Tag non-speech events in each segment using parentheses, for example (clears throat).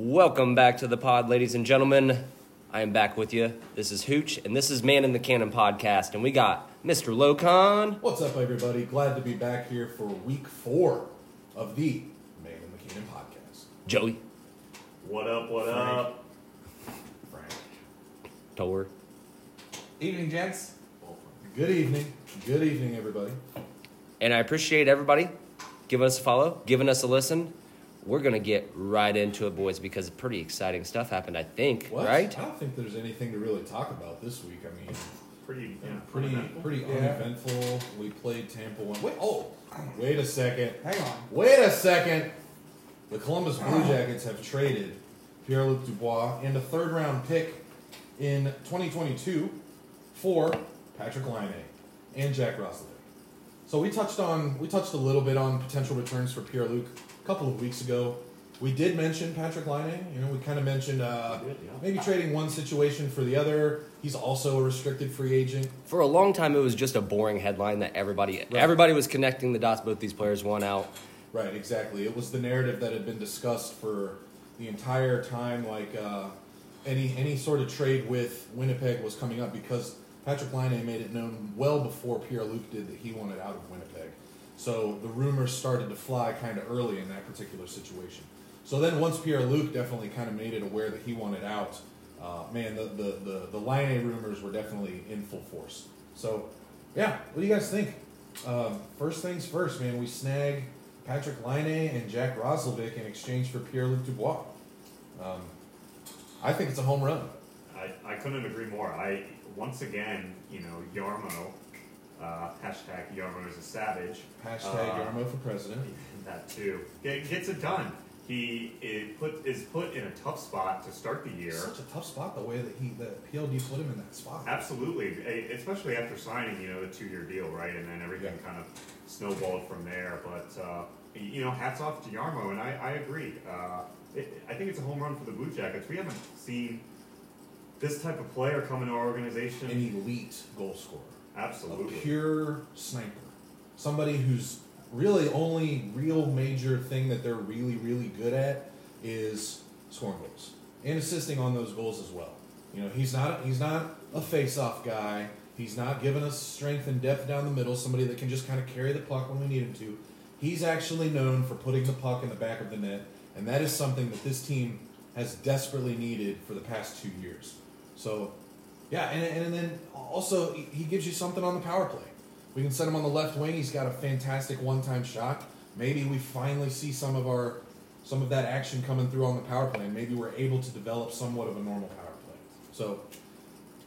Welcome back to the pod, ladies and gentlemen. I am back with you. This is Hooch, and this is Man in the Cannon podcast, and we got Mr. Locon. What's up, everybody? Glad to be back here for week four of the Man in the Cannon podcast. Joey, What up, what Frank. up? Frank. Tor, Evening, gents. Good evening. Good evening, everybody. and I appreciate everybody giving us a follow, giving us a listen. We're gonna get right into it, boys, because pretty exciting stuff happened. I think, What? right? I don't think there's anything to really talk about this week. I mean, Pretty, yeah, pretty uneventful. pretty Yeah. uneventful. We played Tampa one. Wait, oh, wait a second. Hang on. Wait a second. The Columbus Blue Jackets have traded Pierre Luc Dubois and a third round pick in 2022 for Patrick Laine and Jack Roslovic. So we touched on we touched a little bit on potential returns for Pierre Luc a couple of weeks ago. We did mention Patrick Laine. You know, we kind of mentioned uh, did, yeah. maybe trading one situation for the other. He's also a restricted free agent. For a long time, it was just a boring headline that everybody everybody was connecting the dots. Both these players won out. Right, exactly. It was the narrative that had been discussed for the entire time. Like uh, any any sort of trade with Winnipeg was coming up because Patrick Laine made it known well before Pierre Luc did that he wanted out of Winnipeg. So the rumors started to fly kind of early in that particular situation. So then once Pierre Luc definitely kind of made it aware that he wanted out, uh, man, the the the, the Laine rumors were definitely in full force. So yeah, what do you guys think? Um, first things first, man. We snag Patrick Laine and Jack Roslovic in exchange for Pierre Luc Dubois. Um, I think it's a home run. I, I couldn't agree more. I once again, you know, Jarmo, hashtag Jarmo is a savage. Hashtag Uh, Jarmo for president. That too. Get, gets it done. He is put is put in a tough spot to start the year. Such a tough spot the way that he that PLD put him in that spot. Absolutely, especially after signing, you know, the two-year deal, right? And then everything Yeah. kind of snowballed from there. But uh, you know, hats off to Jarmo, and I, I agree. Uh, it, I think it's a home run for the Blue Jackets. We haven't seen this type of player come into our organization. An elite goal scorer. A pure sniper. Somebody who's really only real major thing that they're really, really good at is scoring goals. And assisting on those goals as well. You know, he's not he's not a face-off guy. He's not giving us strength and depth down the middle, somebody that can just kind of carry the puck when we need him to. He's actually known for putting the puck in the back of the net, and that is something that this team has desperately needed for the past two years. So, yeah, and, and then also he- gives you something on the power play. We can set him on the left wing. He's got a fantastic one-time shot. Maybe we finally see some of our some of that action coming through on the power play, and maybe we're able to develop somewhat of a normal power play. So,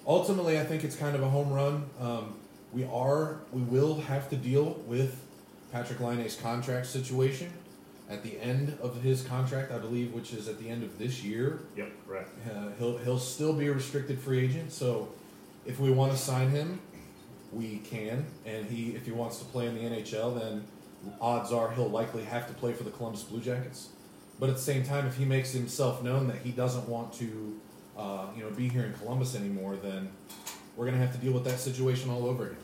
ultimately, I think it's kind of a home run. Um, we are we will have to deal with Patrick Laine's contract situation at the end of his contract, I believe, which is at the end of this year. Yep, correct. Uh, he'll he'll still be a restricted free agent. So if we want to sign him, we can. And he if he wants to play in the NHL, then odds are he'll likely have to play for the Columbus Blue Jackets. But at the same time, if he makes himself known that he doesn't want to, uh, you know, be here in Columbus anymore, then we're gonna have to deal with that situation all over again.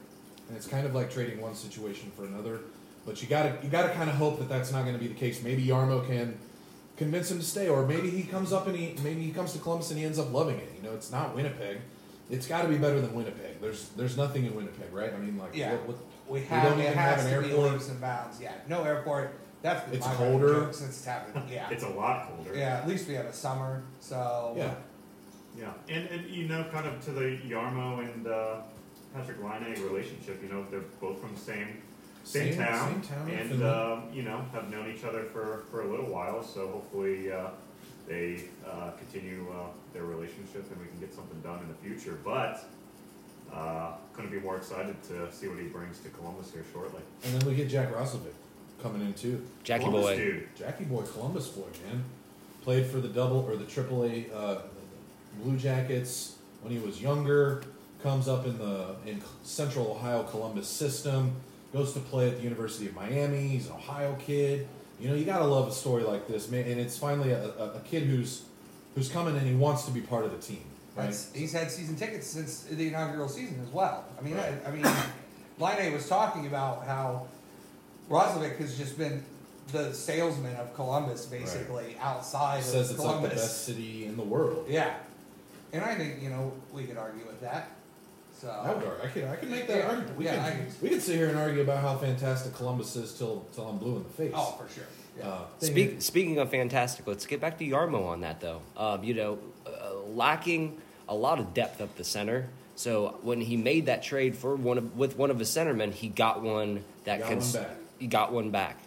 And it's kind of like trading one situation for another. But you gotta you gotta kind of hope that that's not going to be the case. Maybe Jarmo can convince him to stay, or maybe he comes up and he maybe he comes to Columbus and he ends up loving it. You know, it's not Winnipeg. It's got to be better than Winnipeg. There's there's nothing in Winnipeg, right? I mean, like Yeah. what, what, We We don't it even has have an to be airport. leaps and bounds. Yeah, no airport. That's It's colder. since it's happened. (laughs) Yeah, It's a lot colder. yeah. At least we have a summer. So yeah, Yeah, and, and you know, kind of to the Jarmo and uh, Patrick Laine relationship, you know, they're both from the same same, Same- town, same town and Finland. um, you know, have known each other for, for a little while. So hopefully, uh, they uh, continue uh, their relationship, and we can get something done in the future. But uh, couldn't be more excited to see what he brings to Columbus here shortly. and then we get Jack Roslovic coming in too. Jackie Columbus boy. dude. Jackie boy, Columbus boy, man, played for the double or the triple A uh, Blue Jackets when he was younger. Comes up in the in Central Ohio Columbus system. Goes to play at the University of Miami. He's an Ohio kid. You know, you gotta love a story like this, man. And it's finally a, a, a kid who's who's coming and he wants to be part of the team, right? That's, he's had season tickets since the inaugural season as well. I mean, Right. I, I mean, (coughs) Laine was talking about how Roslovic has just been the salesman of Columbus, basically outside Says of it's like the best city in the world. Yeah, and I think you know we could argue with that. So I would argue. I could. I could make that Yeah, argument. We yeah, could. I can- we could sit here and argue about how fantastic Columbus is till till I'm blue in the face. oh for sure. Yeah. Uh, Speak, speaking of fantastic, let's get back to Jarmo on that though. Um, you know, uh, lacking a lot of depth up the center. So when he made that trade for one of, with one of his centermen, he got one that Got could. one back. He got one back.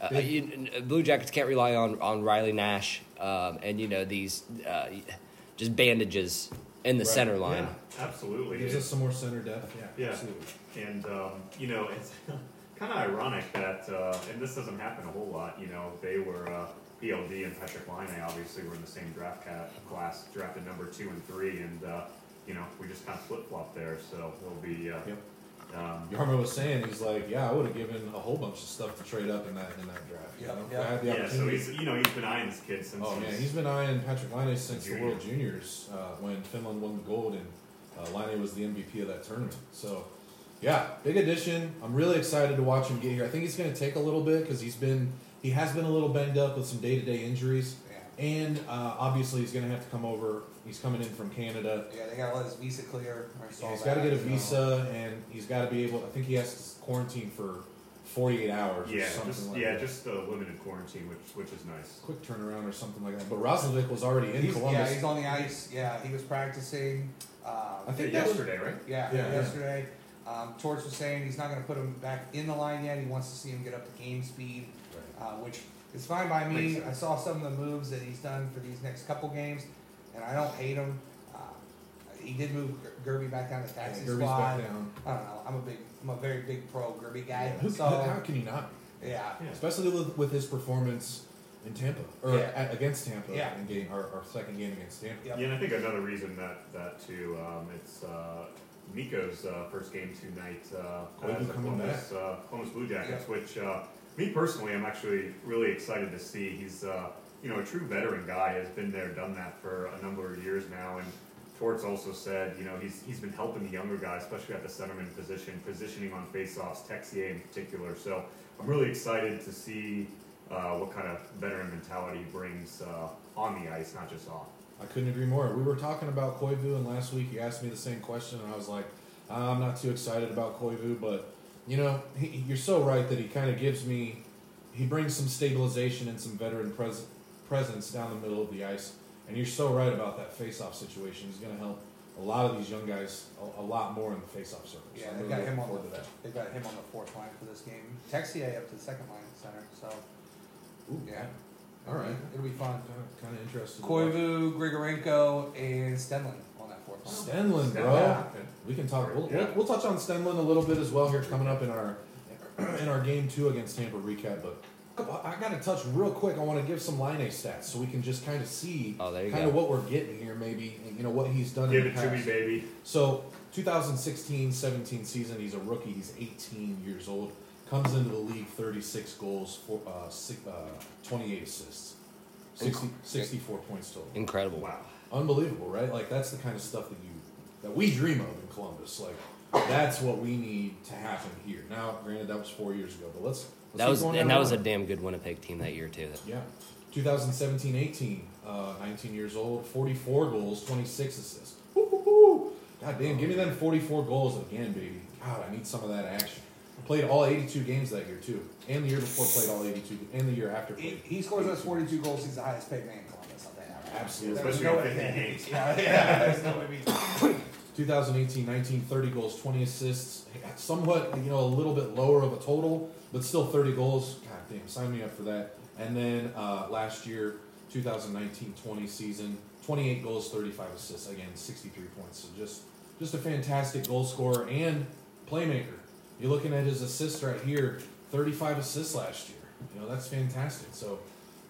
Uh, Big- you, Blue Jackets can't rely on on Riley Nash um, and you know these uh, just bandages in the Right. center line. Yeah, absolutely. gives us some more center depth. Yeah, Yeah. absolutely. And um, you know, it's (laughs) kind of ironic that, uh, and this doesn't happen a whole lot. You know, they were uh, PLD and Patrick Laine they obviously were in the same draft ca- class, drafted number two and three, and uh, you know, we just kind of flip flop there. So it'll be. Uh, Yep. Um, Jarmo was saying he's like, yeah, I would have given a whole bunch of stuff to trade up in that in that draft. You Yeah, know, yeah. I had the yeah, so he's you know he's been eyeing this kid since. Oh he's, yeah, he's been eyeing Patrick Laine since the World Juniors uh, when Finland won the gold and uh, Laine was the MVP of that tournament. So yeah, big addition. I'm really excited to watch him get here. I think he's going to take a little bit because he's been he has been a little banged up with some day to day injuries, yeah. And uh, obviously he's going to have to come over. He's coming in from Canada. Yeah, they gotta let his visa clear. I saw He's that, got to get a so- visa, and he's got to be able. I think he has to quarantine for 48 hours. or yeah, something just like yeah, that. just a limited quarantine, which which is nice. quick turnaround or something like that. But Roslovic was already in He's, Columbus. yeah, he's on the ice. Yeah, he was practicing. Um, I think Yeah, that was- yesterday, right? Yeah, Yeah, yeah. yesterday. Um, Torts was saying he's not going to put him back in the line yet. He wants to see him get up to game speed, uh, which is fine by me. I saw some of the moves that he's done for these next couple games, and I don't hate him. Uh, he did move Gerbe back down to Yeah, taxi Gerbe's squad. back down. I don't know. I'm a big, I'm a very big pro Gerbe guy. Who, so how can you not? yeah, Yeah. Especially with, with his performance in Tampa or Yeah. at, against Tampa Yeah. in game our, our second game against Tampa. Yep. Yeah, and I think another reason that that too, um, it's uh, Mikko's uh, first game tonight uh, Koivu as a Columbus, uh, Columbus Blue Jackets, Yeah. which uh, me personally, I'm actually really excited to see. He's uh, you know a true veteran guy, has been there, done that for a number of years now, and Torts also said, you know, he's he's been helping the younger guys, especially at the centerman position, positioning on faceoffs, Texier in particular. So I'm really excited to see uh, what kind of veteran mentality brings uh, on the ice, not just off. I couldn't agree more. We were talking about Koivu, and last week he asked me the same question, and I was like, I'm not too excited about Koivu, but you know, he, you're so right that he kind of gives me, he brings some stabilization and some veteran pres- presence down the middle of the ice, and you're so right about that face-off situation. He's going to help a lot of these young guys a, a lot more in the face-off circle. Yeah. I'm They've got him on the they've got him on the fourth line for this game. Texier up to the second line center. So Ooh, yeah, All right. it'll be fun. Kind of interesting. Koivu, Grigorenko, and Stenlund on that fourth line. Stenlund, bro. Yeah. We can talk. We'll, Yeah. we'll, we'll touch on Stenlund a little bit as well here coming up in our (clears throat) in our game two against Tampa recap. But I got to touch real quick. I want to give some line A stats so we can just kind of see Oh, kind of what we're getting here, maybe you know what he's done Give in it the to me, baby. So 2016-17 season, he's a rookie. He's 18 years old. Comes into the league 36 goals, for, uh, six, uh, 28 assists, 60, 64 points total. Incredible. Wow. Unbelievable, right? Like that's the kind of stuff that you that we dream of in Columbus. Like that's what we need to happen here. Now, granted, that was four years ago, but let's. let's That was and down that was a damn good Winnipeg team that year too. yeah. 2017-18, uh, 19 years old, 44 goals, 26 assists. Woo-hoo-hoo. God damn, give me them 44 goals again, baby. God, I need some of that action. Played all 82 games that year too, and the year before played all 82, and the year after He, he scores us 42 goals. He's the highest paid man Absolutely. There's Especially no in way- 50 games. (laughs) Yeah, yeah. There's no way 2018 19 30 goals 20 assists. Somewhat you know a little bit lower of a total but still 30 goals. God damn sign me up for that. And then uh, last year 2019-20 season 28 goals 35 assists. Again 63 points. So just just a fantastic goal scorer and playmaker. You're looking at his assists right here 35 assists last year. You know that's fantastic. So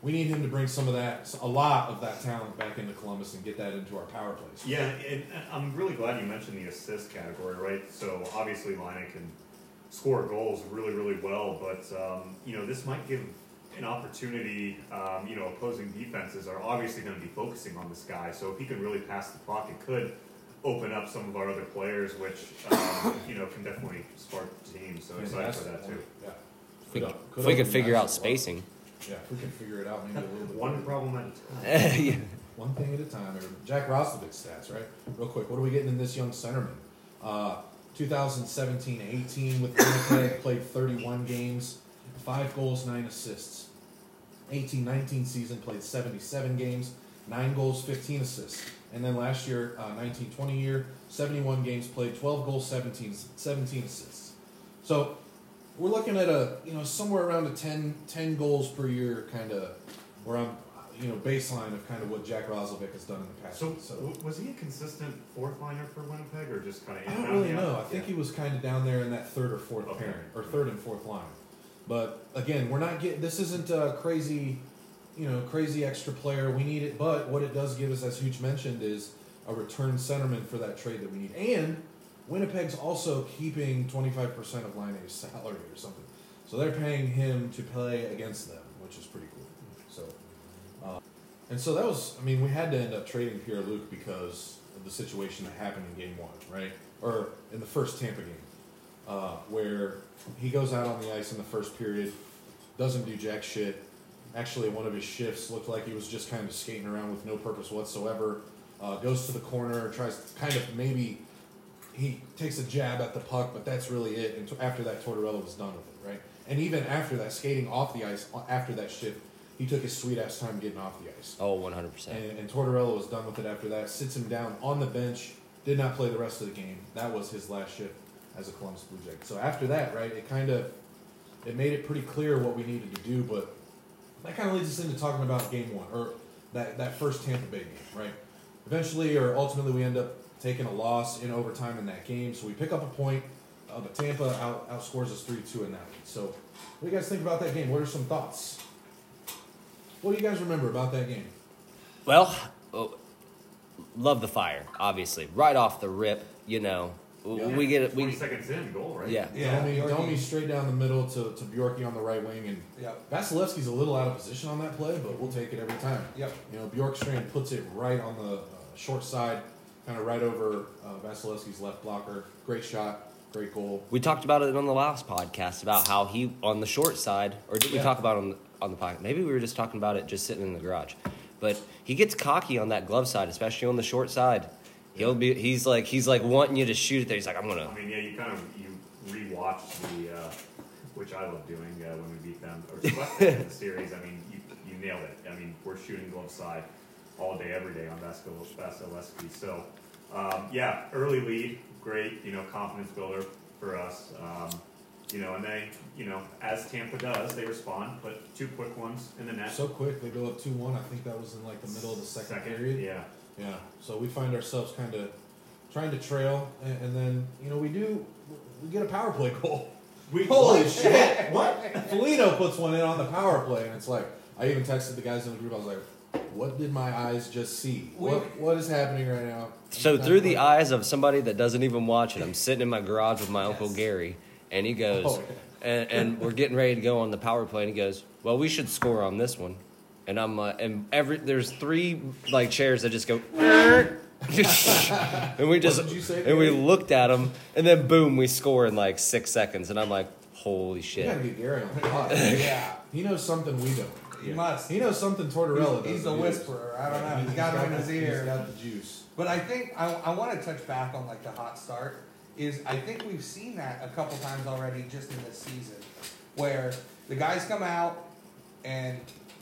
we need him to bring some of that a lot of that talent back into columbus and get that into our power plays Yeah, and and I'm really glad you mentioned the assist category, right? So obviously, Laine can score goals really, really well, but um, you know this might give an opportunity. Um, you know, opposing defenses are obviously going to be focusing on this guy, so if he can really pass the puck, it could open up some of our other players, which um, you know can definitely spark teams. So excited for that too. Yeah. we, Could- if we could figure out as well. spacing. Yeah, if we can figure it out maybe a little bit. One better. problem at a time. (laughs) yeah. One thing at a time. everybody. Jack Roslovic stats, right? Real quick, what are we getting in this young centerman? Uh, 2017-18 with Winnipeg, (laughs) played 31 games, five goals, nine assists. 18-19 season played 77 games, nine goals, 15 assists. And then last year, uh, 19-20 year, 71 games played, 12 goals, 17, 17 assists. So we're looking at a you know somewhere around a 10, 10 goals per year kind of where I'm you know baseline of kind of what Jack Roslovic has done in the past. So, so w- was he a consistent fourth liner for Winnipeg, or just kind of? I don't really know. I think he was kind of down there in that third or fourth Okay. pairing, or third and fourth line. But again, we're not getting. This isn't a crazy, you know, crazy extra player. We need it, but what it does give us, as Huge mentioned, is a return centerman for that trade that we need. And Winnipeg's also keeping twenty five percent of Line A's salary or something, so they're paying him to play against them, which is pretty cool. So. Uh, and so that was, I mean, we had to end up trading Pierre Luc because of the situation that happened in game one, right? Or in the first Tampa game, uh, where he goes out on the ice in the first period, doesn't do jack shit. Actually, one of his shifts looked like he was just kind of skating around with no purpose whatsoever. Uh, goes to the corner, tries to kind of maybe he takes a jab at the puck, but that's really it. And t- after that, Tortorella was done with it, right? And even after that, skating off the ice, uh, after that shift, he took his sweet ass time getting off the ice. Oh, 100%. And, and Tortorella was done with it after that. Sits him down on the bench. Did not play the rest of the game. That was his last shift as a Columbus Blue Jay. So after that, right, it kind of it made it pretty clear what we needed to do. But that kind of leads us into talking about game one or that that first Tampa Bay game, right? Eventually, or ultimately, we end up taking a loss in overtime in that game. So we pick up a point, uh, but Tampa out, outscores us three two in that one. So what do you guys think about that game? What are some thoughts? What do you guys remember about that game? Well, oh, love the fire, obviously. Right off the rip, you know. Yeah. We get it. Twenty We, seconds in, goal, right? yeah. Yeah, Domi, Bjorky. Domi straight down the middle to, to Bjorky on the right wing, and Yep. Vasilevsky's a little out of position on that play, but we'll take it every time. Yep. You know, Bjorkstrand puts it right on the uh, short side, kind of right over uh, Vasilevsky's left blocker. Great shot, great goal. We talked about it on the last podcast about how he on the short side, or did we Yeah. talk about it on the, on the podcast? Maybe we were just talking about it just sitting in the garage. But he gets cocky on that glove side, especially on the short side. He'll be he's like he's like wanting you to shoot it there. He's like I'm gonna I mean, yeah, you kind of you rewatch the, uh, which I love doing uh, when we beat them or swept them in the series. I mean, you, you nailed it. I mean, we're shooting glove side all day, every day on Vasil- Vasilevsky. So, um, yeah, early lead, great. You know, confidence builder for us. Um, you know, and they, you know, as Tampa does, they respond. Put two quick ones in the net. So quick, they go up 2 1. I think that was in like the middle of the second, period. yeah. Yeah, so we find ourselves kind of trying to trail, and, and then, you know, we do, we get a power play (laughs) goal. We Holy what? shit! What? Foligno puts one in on the power play, and it's like I even texted the guys in the group. I was like, "What did my eyes just see? What What is happening right now?" So through the eyes of somebody that doesn't even watch it, I'm sitting in my garage with my uncle Gary, and he goes, Oh, and, and we're getting ready to go on the power play, and he goes, "Well, we should score on this one." And I'm uh, and every there's three like chairs that just go, (laughs) and we just say, and we looked at them, and then boom, we score in like six seconds, and I'm like, "Holy We shit!" gotta get Gary on the (laughs) pod. Yeah. he knows something we don't. He must. He knows something Tortorella He's, he's doesn't the use. whisperer. I don't know. He's got him in his He's ear. got the juice. But I think I, I want to touch back on like the hot start. Is I think we've seen that a couple times already just in this season, where the guys come out and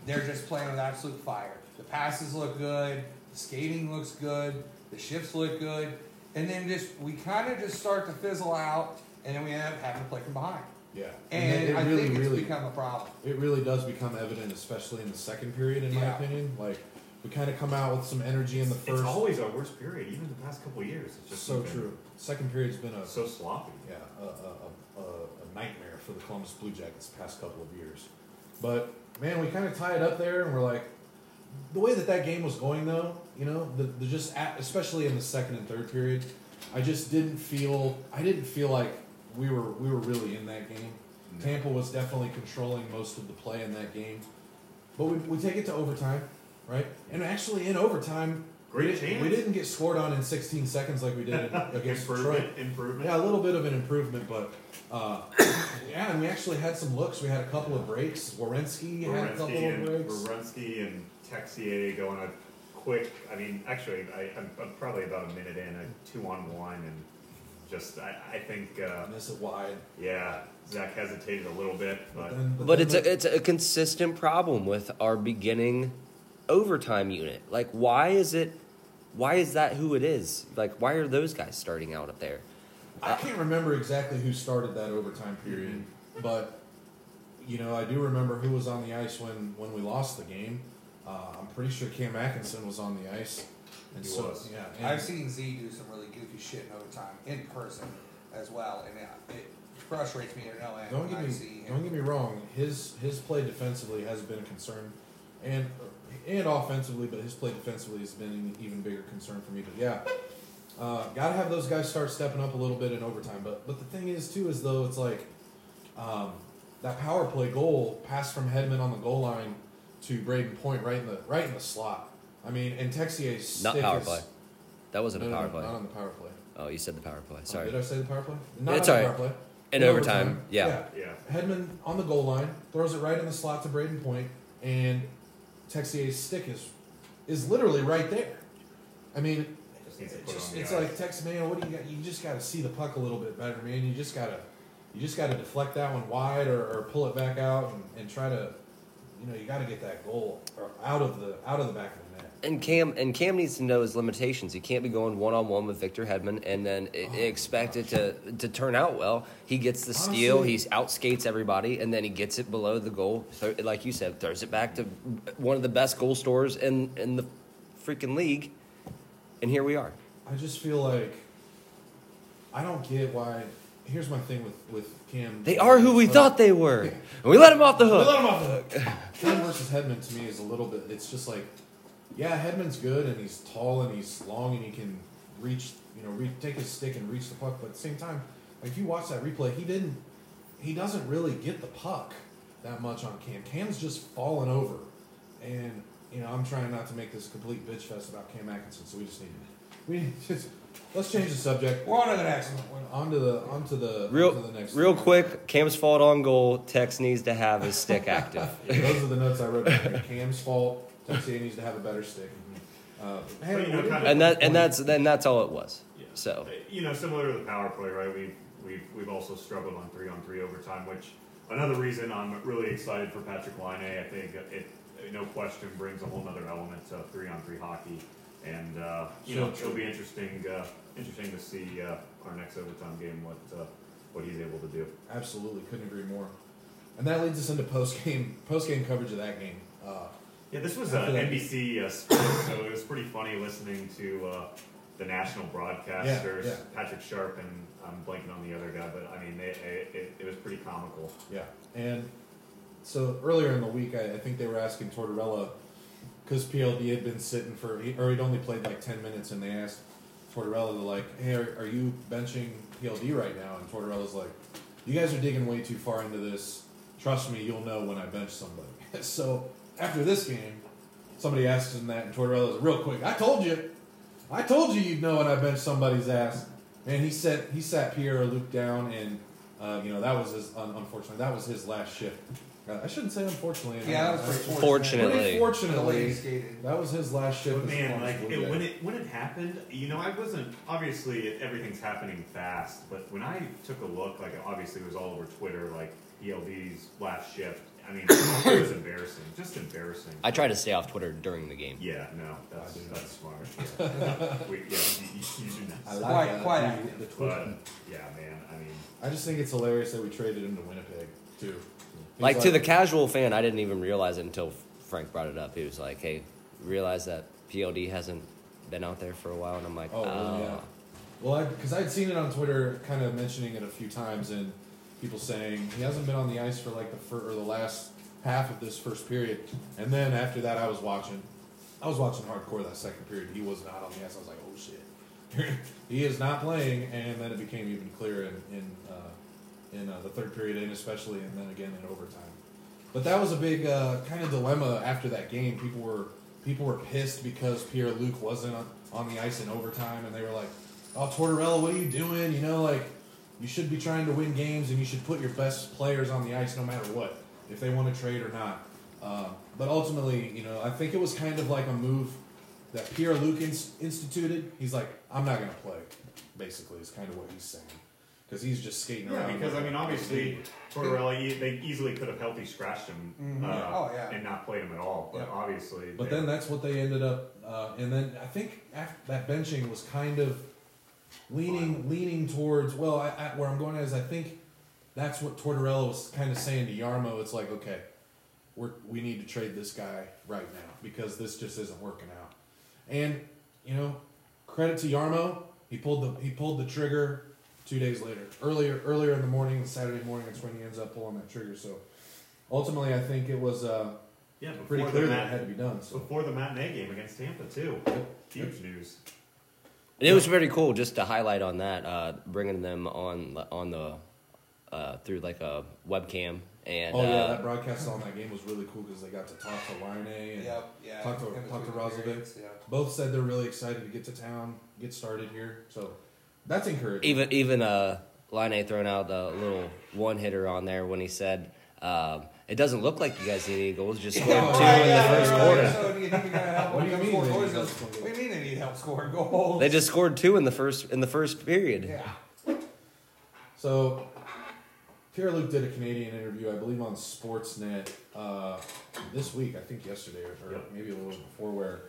they're just playing with absolute fire. The passes look good, the skating looks good, the shifts look good, and then just we kind of just start to fizzle out, and then we end up having to play from behind. Yeah, And, it, it I really, think it's really, become a problem. it really does become evident, especially in the second period, in my opinion. Like we kind of come out with some energy in the first. It's always our worst period, even the past couple of years. It's just so been true. Second period's been a So sloppy. yeah, a, a, a, a, a nightmare for the Columbus Blue Jackets the past couple of years. But man, we kind of tie it up there, and we're like, the way that that game was going, though, you know, the, the just at, especially in the second and third period, I just didn't feel, I didn't feel like we were we were really in that game. No. Tampa was definitely controlling most of the play in that game, but we, we take it to overtime, right? And actually, in overtime, Great we, chance. we didn't get scored on in 16 seconds like we did in, (laughs) against Detroit. improvement. Improvement. Yeah, a little bit of an improvement, but uh, (coughs) yeah, and we actually had some looks. We had a couple of breaks. Werenski had a couple Werenski of and breaks. Werenski and Texier going a quick. I mean, actually, I, I'm, I'm probably about a minute in, a two on one, and just I, I think uh, Miss it wide. yeah, Zach hesitated a little bit, but then- But then it's a it's a consistent problem with our beginning overtime unit. Like, why is it? Why is that who it is? Like, why are those guys starting out up there? I can't remember exactly who started that overtime period, but you know I do remember who was on the ice when when we lost the game. Uh, I'm pretty sure Cam Atkinson was on the ice. And He so, was. Yeah, and I've seen Z do some really goofy shit in overtime in person as well, and it, it frustrates me to no end Don't get me him. don't get me wrong. His his play defensively has been a concern, and and offensively, but his play defensively has been an even bigger concern for me. But yeah, uh, got to have those guys start stepping up a little bit in overtime. But but the thing is too is though it's like um, that power play goal pass from Hedman on the goal line to Brayden Point right in the right in the slot. I mean, and Texier's Not stick power is- play. That wasn't No, a power no, play. Not on the power play. Oh, you said the power play. Oh, Sorry. did I say the power play? Not It's on the alright. power play. In overtime, yeah. yeah, yeah. Hedman on the goal line throws it right in the slot to Brayden Point, and Texier's stick is is literally right there. I mean, just needs to it put it just, it's ice. like Tex man, what do you got? You just got to see the puck a little bit better, man. You just gotta you just got to deflect that one wide or, or pull it back out and, and try to, you know, you got to get that goal or out of the out of the back of the net. And Cam and Cam needs to know his limitations. He can't be going one on one with Victor Hedman and then Oh, expect it to to turn out well. He gets the steal, Honestly- he outskates everybody, and then he gets it below the goal. So, like you said, throws it back to one of the best goal scorers in in the freaking league, and here we are. I just feel like I don't get why. Here's my thing with with Cam. They are who we Uh, thought they were, and (laughs) we let him off the hook. We let him off the hook. Cam versus Hedman to me is a little bit. It's just like, yeah, Hedman's good and he's tall and he's long and he can reach. You know, re- take his stick and reach the puck. But at the same time, like if you watch that replay, he didn't. He doesn't really get the puck that much on Cam. Cam's just falling over, and you know I'm trying not to make this a complete bitch fest about Cam Atkinson. So we just need to. (laughs) We need just let's change the subject. We're on to the next one. On to the on to the Real, on to the next real quick. Cam's fault on goal. Tex needs to have his stick active. (laughs) Those are the notes I wrote. down. (laughs) Cam's fault. Texier needs to have a better stick. Uh, hey, But, you know, kind get and that and that's then that's all it was. Yeah. So you know, similar to the power play, right? We've we've we've also struggled on three on three overtime, which another reason I'm really excited for Patrick Laine. I think it no question brings a whole other element to three on three hockey, and uh, you So know true. it'll be interesting uh, interesting to see uh, our next overtime game what uh, what he's able to do. absolutely couldn't agree more. And that leads us into post game post game coverage of that game. Yeah, this was uh, NBC uh, Sports, so it was pretty funny listening to uh, the national broadcasters, yeah. Patrick Sharp, and I'm blanking on the other guy, but I mean, it, it, it was pretty comical. yeah, and so earlier in the week, I, I think they were asking Tortorella because PLD had been sitting for, or he'd only played like ten minutes, and they asked Tortorella, they're like, "Hey, are, are you benching PLD right now?" And Tortorella's like, "You guys are digging way too far into this. Trust me, you'll know when I bench somebody." (laughs) so after this game, somebody asked him that, and Tortorella's real quick. I told you, I told you you'd know when I bench somebody's ass. And he said he sat Pierre Luc down, and uh, you know that was his un- unfortunately that was his last shift. Uh, I shouldn't say unfortunately. Yeah, that was pretty That's- fortunate. Fortunately. Pretty The way fortunately, that was his last shift. But man, like it, when it when it happened, you know, I wasn't obviously it, everything's happening fast, but when I took a look, like obviously it was all over Twitter, like PLD's last shift. I mean, it was embarrassing, just embarrassing. I try to stay off Twitter during the game. Yeah, no, that's I that's smart. Yeah. (laughs) we, yeah you, you, you do not. I say like Quite- quite The- active. the Twitch- But yeah, man, I mean, I just think it's hilarious that we traded him to Winnipeg too. He's Like to the casual fan, I didn't even realize it until Frank brought it up. He was like, "Hey, realize that PLD hasn't been out there for a while," and I'm like, Oh, "Oh, really? Yeah. Well, because I'd seen it on Twitter, kind of mentioning it a few times, and people saying he hasn't been on the ice for like the fir- or the last half of this first period, and then after that, I was watching, I was watching hardcore that second period. He was not on the ice. I was like, oh shit, (laughs) he is not playing, and then it became even clearer in in, uh, in uh, the third period, and especially, and then again in overtime. But that was a big uh, kind of dilemma after that game. People were people were pissed because Pierre Luc wasn't on, on the ice in overtime, and they were like, "Oh, Tortorella, what are you doing? You know, like you should be trying to win games, and you should put your best players on the ice no matter what, if they want to trade or not." Um, but ultimately, you know, I think it was kind of like a move that Pierre Luc ins- instituted. He's like, "I'm not going to play." Basically, is kind of what he's saying because he's just skating Yeah, around. because I mean, obviously, Tortorella, e- they easily could have healthy scratched him Mhm. uh, Oh, yeah. and not played him at all. But Yeah. obviously, But they- then that's what they ended up, uh, and then I think after that benching was kind of leaning leaning towards. Well, I, I, where I'm going is I think that's what Tortorella was kind of saying to Jarmo. It's like, okay, we're we need to trade this guy right now because this just isn't working out. And you know, credit to Jarmo, he pulled the he pulled the trigger two days later. Earlier earlier in the morning, Saturday morning, that's when he ends up pulling that trigger. So ultimately, I think it was uh, yeah, pretty clear that it had to be done. So. before the matinee game against Tampa too. Yep. Huge news. And it was very cool just to highlight on that, uh, bringing them on on the uh, through like a webcam and Oh yeah, uh, that broadcast on that game was really cool because they got to talk to Laine and Yep, yeah. Talk to- in between talk to the Yeah. both said they're really excited to get to town, get started here. So that's encouraging. even even uh, Laine throwing out the little one hitter on there when he said. Um, it doesn't look like you guys need any goals. Just scored Yeah, two right, in yeah, the first right, quarter. right. So do you think you're gonna help What do you it mean comes they need goals? help Goes, scoring What do you mean they need help scoring goals? They just scored two in the first in the first period. yeah. So Pierre Luc did a Canadian interview, I believe, on Sportsnet uh, this week. I think yesterday or, or Yep. maybe a little before, where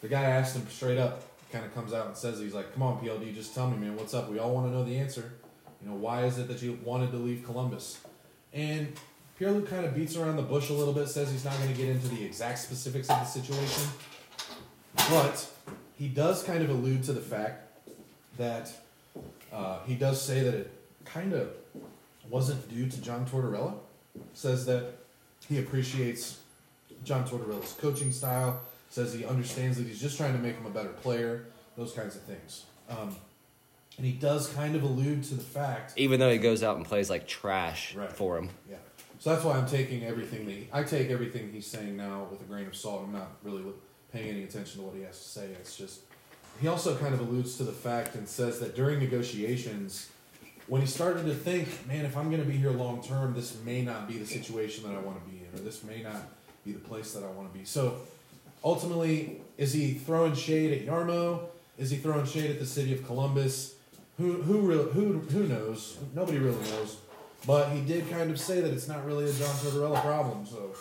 the guy asked him straight up, kind of comes out and says, "He's like, come on, PLD, just tell me, man, what's up? We all want to know the answer. You know, why is it that you wanted to leave Columbus?" And Pierre Luc kind of beats around the bush a little bit, says he's not going to get into the exact specifics of the situation, but he does kind of allude to the fact that uh, he does say that it kind of wasn't due to John Tortorella. Says that he appreciates John Tortorella's coaching style. Says he understands that he's just trying to make him a better player. Those kinds of things. Um, and he does kind of allude to the fact Even though he goes out and plays like trash Right. for him. Yeah. So that's why I'm taking everything that he, I take everything he's saying now with a grain of salt. I'm not really paying any attention to what he has to say. It's just he also kind of alludes to the fact and says that during negotiations, when he started to think, man, if I'm going to be here long term, this may not be the situation that I want to be in, or this may not be the place that I want to be. So ultimately, is he throwing shade at Jarmo? Is he throwing shade at the city of Columbus? Who who who who knows? Nobody really knows. But he did kind of say that it's not really a John Tortorella problem. So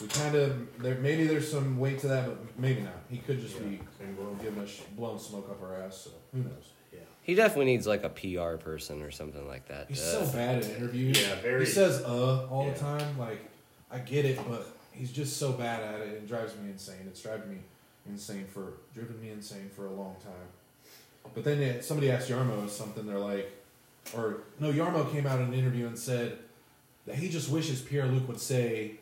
we kind of there maybe there's some weight to that, but maybe not. He could just be Same goal. giving us blown smoke up our ass. So who knows? Yeah. He definitely needs like a PR person or something like that. He's Uh, so bad at interviews. Yeah, very- He says "uh" all Yeah. the time. Like I get it, but he's just so bad at it. It drives me insane. It's driving me insane for driven me insane for a long time. But then it, somebody asked Jarmo something. They're like, or no, Jarmo came out in an interview and said that he just wishes Pierre Luc would say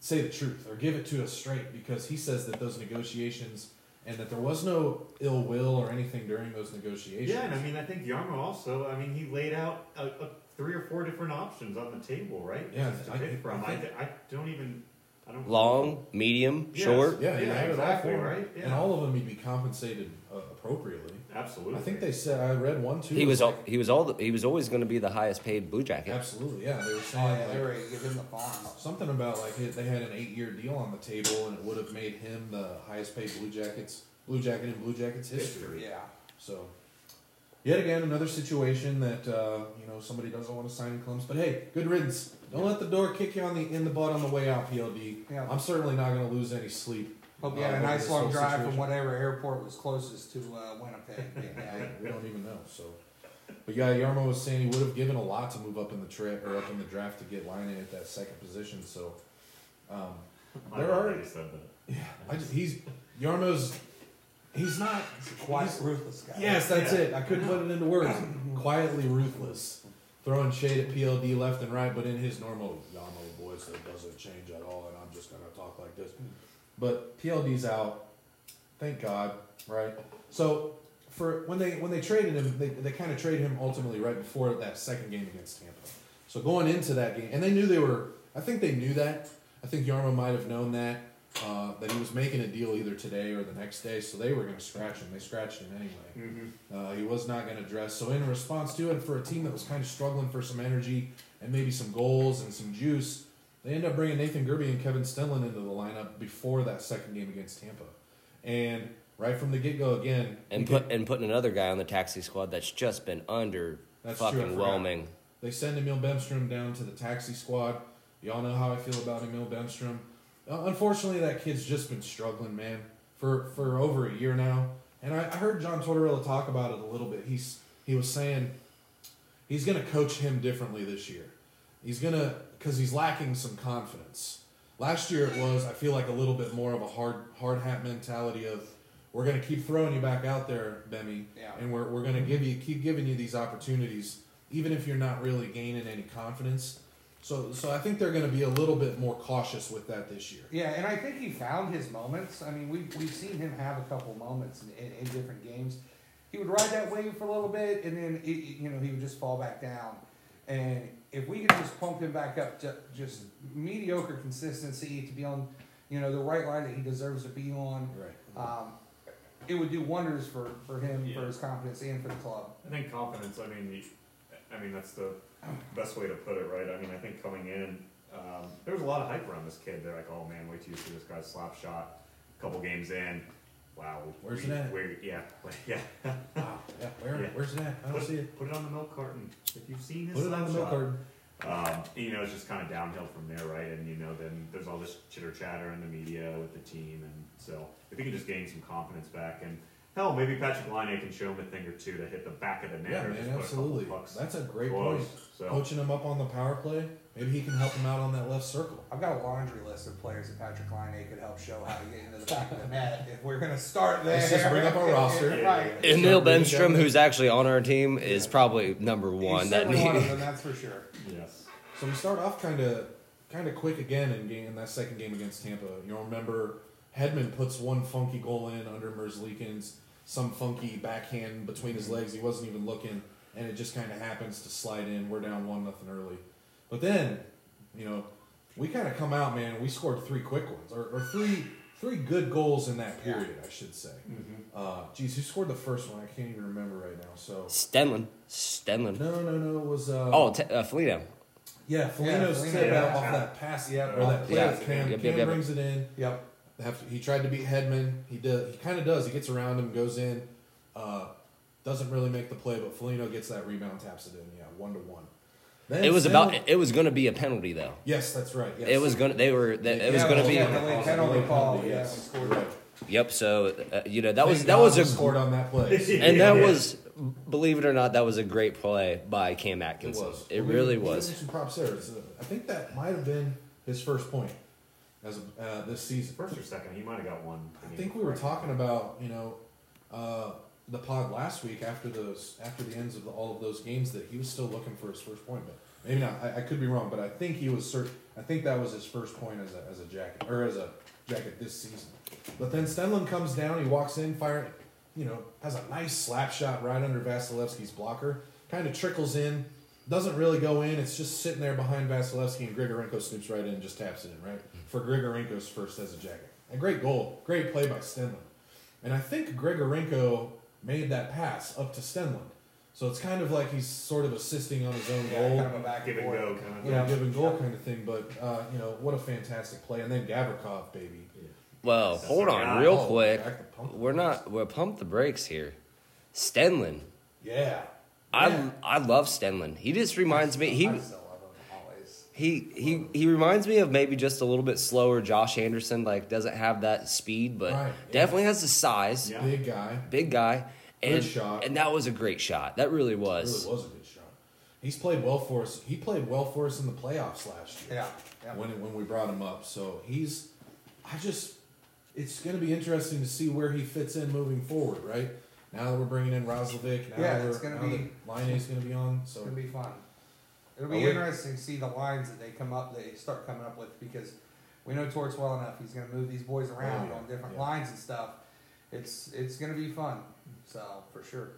say the truth or give it to us straight because he says that those negotiations and that there was no ill will or anything during those negotiations. Yeah, and I mean, I think Jarmo also. I mean, he laid out a, a three or four different options on the table, right? Yeah, to I- pick from. I I, think- I don't even. I don't. long, medium, Yes. short. Yeah, he Yeah, exactly, it all for him. right? And all of them he'd be compensated uh, appropriately. Absolutely. I think they said I read one too. He was like- all, he was all the, he was always going to be the highest paid Blue Jacket. absolutely yeah. They were Oh saying yeah, like, they were give him the farm. something about like it- they had an eight year deal on the table and it would have made him the highest paid Blue Jackets Blue Jacket in Blue Jackets history. Yeah. So yet again another situation that uh, you know somebody doesn't want to sign in Columbus. But hey, good riddance. Don't let the door kick you on the in the butt on the way out, PLD. Yeah. I'm certainly not going to lose any sleep. Hope you uh, had a over nice long whole drive situation. from whatever airport was closest to uh, Winnipeg. (laughs) Yeah. we don't even know. So, but yeah, Jarmo was saying he would have given a lot to move up in the tra- or up in the draft to get Laine at that second position. So, um, I there are already said that. yeah, I just he's Jarmo's he's not Quiet, he's- ruthless guy. Yes, that's Yeah. it. I couldn't put it into words. Quietly ruthless, throwing shade at PLD left and right, but in his normal Jarmo voice that doesn't change at all, and I'm just gonna talk like this. But PLD's out. Thank God, right? So for when they when they traded him, they, they kind of traded him ultimately right before that second game against Tampa. So going into that game, and they knew they were. I think they knew that. I think Jarmo might have known that. uh, that he was making a deal either today or the next day, so they were going to scratch him. They scratched him anyway. Mm-hmm. Uh, he was not going to dress. So in response to it, for a team that was kind of struggling for some energy and maybe some goals and some juice, they end up bringing Nathan Gerbe and Kevin Stenlund into the lineup before that second game against Tampa. And right from the get go, again, And put and putting another guy on the taxi squad that's just been under That's fucking whelming. They send Emil Bemstrom down to the taxi squad. Y'all know how I feel about Emil Bemstrom. Uh, unfortunately, that kid's just been struggling, man, for, for over a year now. And I, I heard John Tortorella talk about it a little bit. He's he was saying he's going to coach him differently this year. He's going to because he's lacking some confidence. Last year it was I feel like a little bit more of a hard hard hat mentality of we're going to keep throwing you back out there, Bemmy, Yeah. and we're, we're going to give you keep giving you these opportunities even if you're not really gaining any confidence. So so I think they're going to be a little bit more cautious with that this year. Yeah, and I think he found his moments. I mean, we've, we've seen him have a couple moments in, in, in different games. He would ride that wave for a little bit, and then it, it- you know he would just fall back down. And if we could just pump him back up to just mediocre consistency to be on, you know, the right line that he deserves to be on, Right. um, it would do wonders for, for him, for his confidence, and for the club. I think confidence. I mean, the, I mean that's the best way to put it, right? I mean, I think coming in, um, there was a lot of hype around this kid. They're like, "Oh man, wait till you see this guy's slap shot." A couple games in, wow. Where's we, it at? Where, yeah, (laughs) yeah. Wow. Yeah. Where Yeah. where's it at? I don't Put, see it. put it on the milk carton if you've seen his Put it on the milk carton. Um, you know, it's just kind of downhill from there, right? And you know, then there's all this chitter chatter in the media with the team, and so if he can just gain some confidence back, and hell, maybe Patrick Laine can show him a thing or two to hit the back of the net Yeah, man, just put a absolutely. That's a great close. point. So Coaching him up on the power play, maybe he can help him out on that left circle. I've got a laundry list of players that Patrick Laine could help show how to get into the back of the net. If we're gonna start there, Let's just bring up our roster. (laughs) right? Emil Start beating Bemstrom, who's actually on our team, is probably number one. That certainly one of need, them, that's for sure. (laughs) yes, So we start off kind of kind of quick again in, game, in that second game against Tampa. You'll remember Hedman puts one funky goal in under Merzlikins, some funky backhand between his legs. He wasn't even looking, and it just kind of happens to slide in. We're down one nothing early, but then you know we kind of come out, man. We scored three quick ones or, or three three good goals in that Yeah. period, I should say. Uh, geez, who scored the first one? I can't even remember right now. So Stenlund. Stenlund. no, no, no, no. It was uh, Oh, t- uh, Foligno. yeah, Foligno's Foligno, tip yeah. out off that pass, Yep. or that play Yeah. with Cam. Yep, Cam yep, yep. brings it in. Yep. They have to- he tried to beat Hedman, He did. He kind of does. He gets around him, goes in. Uh, doesn't really make the play, but Foligno gets that rebound, taps it in. Yeah, one to one. Then It was Snell- about. It was going to be a penalty though. Yes, that's right. Yes. It was going. to They were. That, it was Yeah, going to well, be. yeah, Delayed Delayed penalty penalty, call. Yeah, yes. Right. Yep. So uh, you know that was that God was a scored on that play. and that Yeah. was believe it or not that was a great play by Cam It Atkinson. was. It Well, really we was. Some props there. It's, uh, I think that might have been his first point as uh, this season. first or second, he might have got one. I think we were talking about you know uh, the pod last week after those after the ends of the, all of those games that he was still looking for his first point, but maybe not. I, I could be wrong, but I think he was cert- I think that was his first point as a as a jacket or as a jacket this season. But then Stenlund comes down, he walks in, fire, you know, has a nice slap shot right under Vasilevsky's blocker, kind of trickles in. Doesn't really go in. It's just sitting there behind Vasilevsky, and Grigorenko snoops right in and just taps it in, right? For Grigorenko's first as a jacket. A great goal. Great play by Stenlund. And I think Grigorenko made that pass up to Stenlund. So it's kind of like he's sort of assisting on his own Yeah, goal. kind of a back give and and go kind of. Yeah, Yeah. give and goal kind of thing. But, uh, you know, what a fantastic play. And then Gavrikov, baby. Well, That's hold on, real Oh, quick. back to pump. We're not. We're pump the brakes here. Stenlund. Yeah. I Yeah. I love Stenlund. He just reminds me. He he he he reminds me of maybe just a little bit slower Josh Anderson. Like doesn't have that speed, but Right, yeah. definitely has the size. Yeah. Big guy. Big guy. Good And, shot. and that was a great shot. That really was. Really was. was a good shot. He's played well for us. He played well for us in the playoffs last year. Yeah. yeah. when when we brought him up. So he's, I just, it's going to be interesting to see where he fits in moving forward. Right now that we're bringing in Roslovic, now Yeah, that it's we're gonna now be- that Line is going to be on. So It's So gonna be fun. It'll Oh, be wait. interesting to see the lines that they come up, they start coming up with because we know Torts well enough. He's gonna move these boys around oh, yeah, on different yeah. lines and stuff. It's it's gonna be fun. So for sure.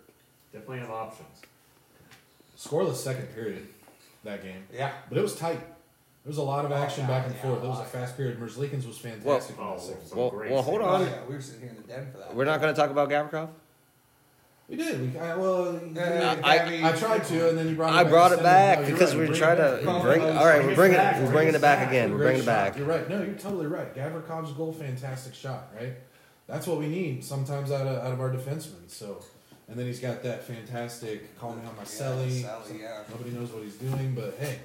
Definitely have options. scoreless second period that game, Yeah. but it was tight. There was a lot of Oh, action yeah, back and yeah, forth. a It was a fast period. Merzlikins was fantastic oh, Well- Oh, Well- great well, hold oh, on. Oh, yeah, we were sitting here in the den for that. We're not going to talk about Gavrikov. We did. We, I, well, Uh, I- Gabby- I tried to, and then you brought. It I back brought it back No, because right. we're trying to Bring bring. it All right, back. we're bringing it. it We're back. bringing it back again. We're bringing it back. You're right. No, you're totally right. Gavrikov's goal, fantastic shot. Right. That's what we need sometimes out of out of our defensemen. So, and then he's got that fantastic call me on my Yeah, celly. Selly, yeah. Nobody knows what he's doing, but hey,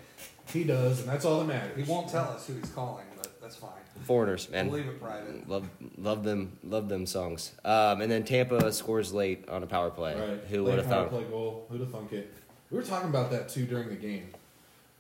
he does, and that's all that matters. He won't tell us who he's calling, but that's fine. Foreigners, man. We'll leave it private. Love, love them, love them songs. Um, and then Tampa scores late on a power play. Right. Who would have power thought? Play goal. Who'd have thunk it? We were talking about that too during the game.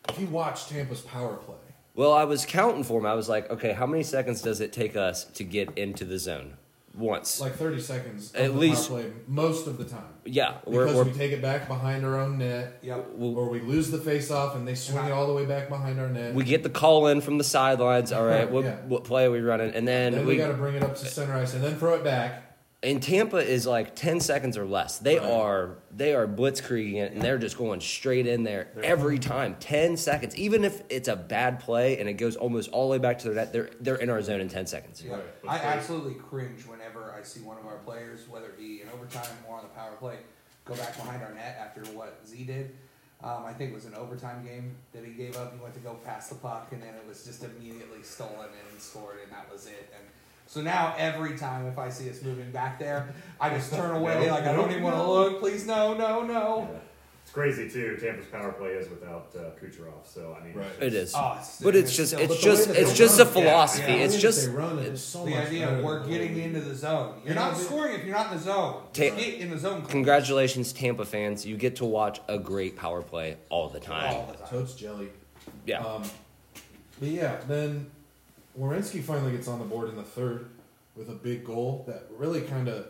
If you watch Tampa's power play, Well, I was counting for him. I was like, okay, how many seconds does it take us to get into the zone? Once. like 30 seconds At least- play most of the time. yeah, we're, Because we're we take it back behind our own net, Yep. we'll- or we lose the face off and they swing it all the way back behind our net. we get the call in from the sidelines. All right, what, Yeah. what play are we running? And then, then we, we, got to bring it up to center ice and then throw it back. and Tampa is like ten seconds or less. They Right. are they are blitzkrieging it, and they're just going straight in there every time. Ten seconds, even if it's a bad play and it goes almost all the way back to their net, they're they're in our zone in ten seconds. Yeah. Right. I great. absolutely cringe whenever I see one of our players, whether it be in overtime or on the power play, go back behind our net after what Z did. Um, I think it was an overtime game that he gave up. He went to go pass the puck, and then it was just immediately stolen and scored, and that was it. And so now every time if I see us moving back there, I just turn away (laughs) No, like I don't even want to look. Please, no, no, no. Yeah. It's crazy too. Tampa's power play is without uh, Kucherov, so I mean, Right. It is. Oh, But it's just still- it's But the way just it's they just a philosophy. yeah, it's just that it is so the idea of we're getting way- into the zone. You're not scoring if you're not in the zone. Ta- Get in the zone. congratulations, Tampa fans. You get to watch a great power play all the time. all the time. Totes jelly. Yeah. Um, but yeah, then Werenski finally gets on the board in the third with a big goal that really kind of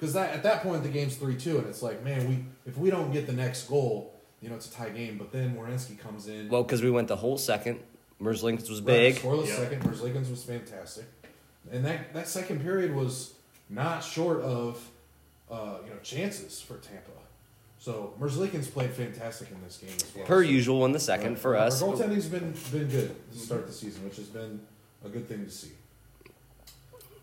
because that at that point the game's three two and it's like man we if we don't get the next goal you know it's a tie game but then Werenski comes in Well, because we went the whole second. Merzlikins was right, big. scoreless Yeah. second Merzlikins was fantastic and that that second period was not short of uh, you know chances for Tampa so Merzlikins played fantastic in this game as well Per So- usual in the second for our us. goaltending's been been good to start the season, which has been a good thing to see.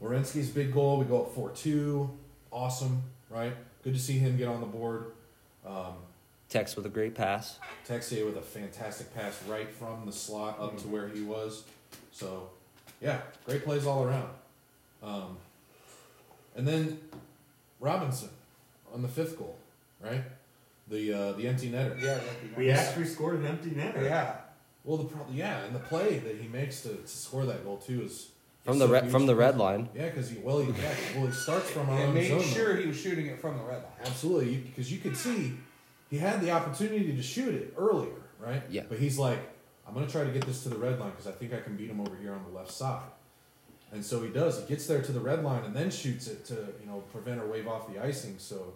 Werenski's big goal, we go up four two, awesome, right? Good to see him get on the board. Um, Tex with a great pass. Texier with a fantastic pass right from the slot up to where he was. So, yeah, great plays all around. Um, and then Robinson on the fifth goal, right? The uh, the empty netter. Yeah, that'd we actually scored an empty netter. Yeah. Well, the pro- yeah, and the play that he makes to, to score that goal too is From the so re- from the red line. Yeah, because he well he yeah, well he starts from our And own made zone. though. sure he was shooting it from the red line. Absolutely, because you, could see he had the opportunity to shoot it earlier, right? Yeah. But he's like, I'm gonna try to get this to the red line because I think I can beat him over here on the left side. And so he does. He gets there to the red line and then shoots it to you know prevent or wave off the icing. So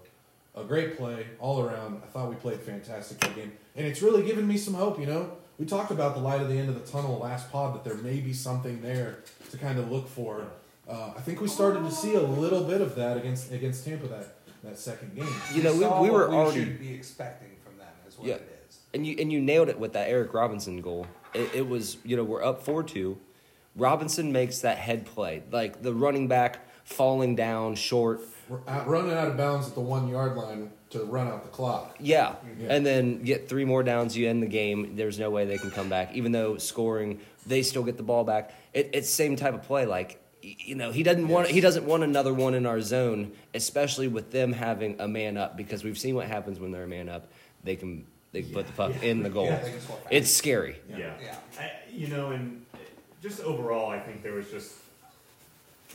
a great play all around. I thought we played fantastic that game, and it's really given me some hope. You know, we talked about the light at the end of the tunnel last pod that there may be something there to kind of look for. Uh, I think we started to see a little bit of that against against Tampa that that second game. You know, we, saw we were what already should be expecting from them is what Yeah. it is. and you and you nailed it with that Eric Robinson goal. It, it was you know we're up four two. Robinson makes that head play like the running back falling down short. We're out, uh, running out of bounds at the one yard line to run out the clock. Yeah. Yeah. and then get three more downs. You end the game. There's no way they can come back, even though scoring. They still get the ball back. It, it's same type of play. Like you know, he doesn't want he doesn't want another one in our zone, especially with them having a man up because we've seen what happens when they're a man up. They can they can put the puck in the goal. Yeah, they can score fast. It's scary. Yeah. Yeah. I, you know, and just overall, I think there was just,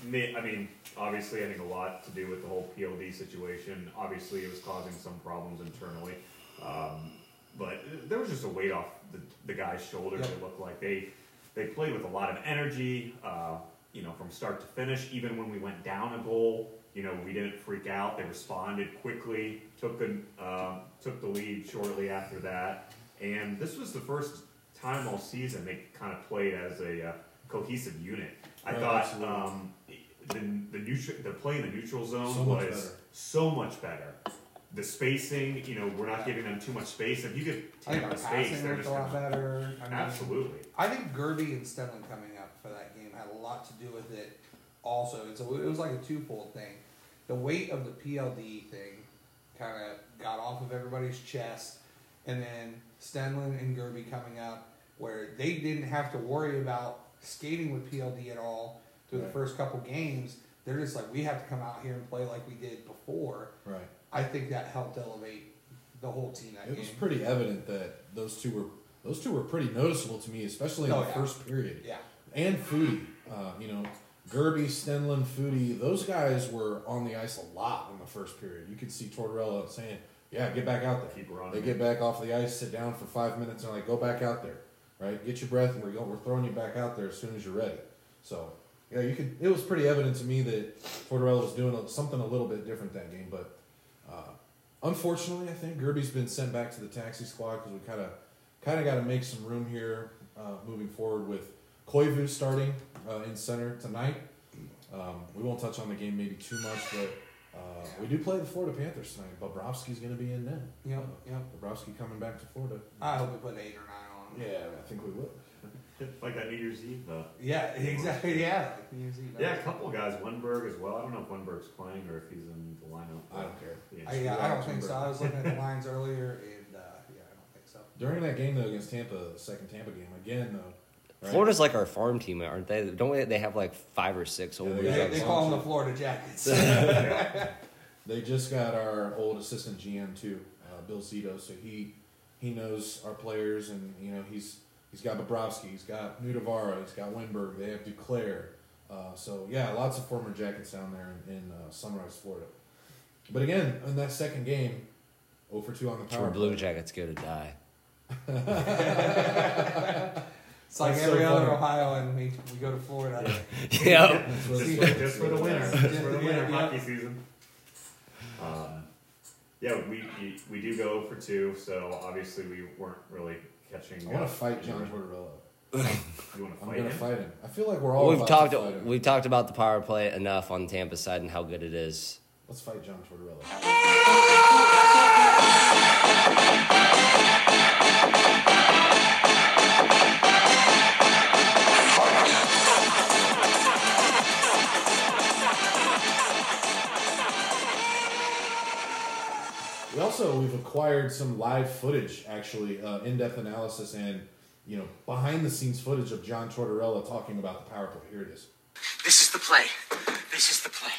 ma- I mean, obviously, I think a lot to do with the whole PLD situation. Obviously, it was causing some problems internally, um, but there was just a weight off the, the guys' shoulders. Yep. It looked like they they played with a lot of energy. Uh, you know, from start to finish. Even when we went down a goal, you know, we didn't freak out. They responded quickly, took the uh, took the lead shortly after that, and this was the first time all season they kind of played as a uh, cohesive unit. I Right, thought um, the the neutral the play in the neutral zone So was better. so much better the spacing, you know, we're not giving them too much space. If you give I think our Tampa space, passing they're looked just a lot gonna, better. I mean, absolutely. I think Gerbe and Stenlund coming up for that game had a lot to do with it. Also, it's a, it was like a twofold thing. The weight of the PLD thing kind of got off of everybody's chest, and then Stenlund and Gerbe coming up, where they didn't have to worry about skating with PLD at all through the first couple games. They're just like, we have to come out here and play like we did before. Right. I think that helped elevate the whole team that It game. was pretty evident that those two were those two were pretty noticeable to me, especially in Oh, the yeah. first period. yeah. And Foudy, uh, you know, Gerbe, Stenlund, Foudy, those guys were on the ice a lot in the first period. You could see Tortorella saying, "Yeah, get back out there." Keep running. They get back off the ice, sit down for five minutes, and like, "Go back out there, right? Get your breath, and we're going, we're throwing you back out there as soon as you're ready." So, yeah, you could. It was pretty evident to me that Tortorella was doing something a little bit different that game, but uh, unfortunately, I think Gerbe's been sent back to the taxi squad because we kind of kind of got to make some room here uh, moving forward with Koivu starting uh, in center tonight. Um, we won't touch on the game maybe too much, but uh, we do play the Florida Panthers tonight. Bobrovsky's going to be in net. Yep, yep. Bobrovsky coming back to Florida. I hope we put eight or nine on. Yeah, I think we will. Like that New Year's Eve. Uh, Yeah, exactly. Yeah, like New Year's Eve. yeah, a couple guys. Wennberg as well. I don't know if Wennberg's playing or if he's in the lineup. I don't care. Yeah. I, yeah, I don't think so. I was looking at the lines earlier, and uh, yeah, I don't think so. During that game though against Tampa, the second Tampa game again though. right? Florida's like our farm team, aren't they? Don't they, they have like five or six Yeah, old they They, they call them the Florida Jackets. (laughs) (laughs) They just got our old assistant GM too, uh, Bill Zito. So he he knows our players, and you know he's he's got Bobrovsky, he's got Nutivaara, he's got Wennberg. They have Duclair. Uh, so yeah, lots of former Jackets down there in, in uh, Sunrise, Florida. But again, in that second game, 0 for 2 on the power where Blue. Jackets go to die. It's like That's every so other funny. Ohioan. We, we go to Florida. yep. That's what just, it's- just for the winter. Just for the winter yeah. hockey season. Um, yeah, we, we we do go for two, so obviously we weren't really catching. I want to uh, fight John Tortorella. (laughs) You want to I'm fight gonna him? fight him. I feel like we're all We've about talked to fight him. we've talked about the power play enough on Tampa side and how good it is. Let's fight John Tortorella. Also we've acquired some live footage, actually, uh, in-depth analysis and you know behind the scenes footage of John Tortorella talking about the power play. Here it is. This is the play. This is the play.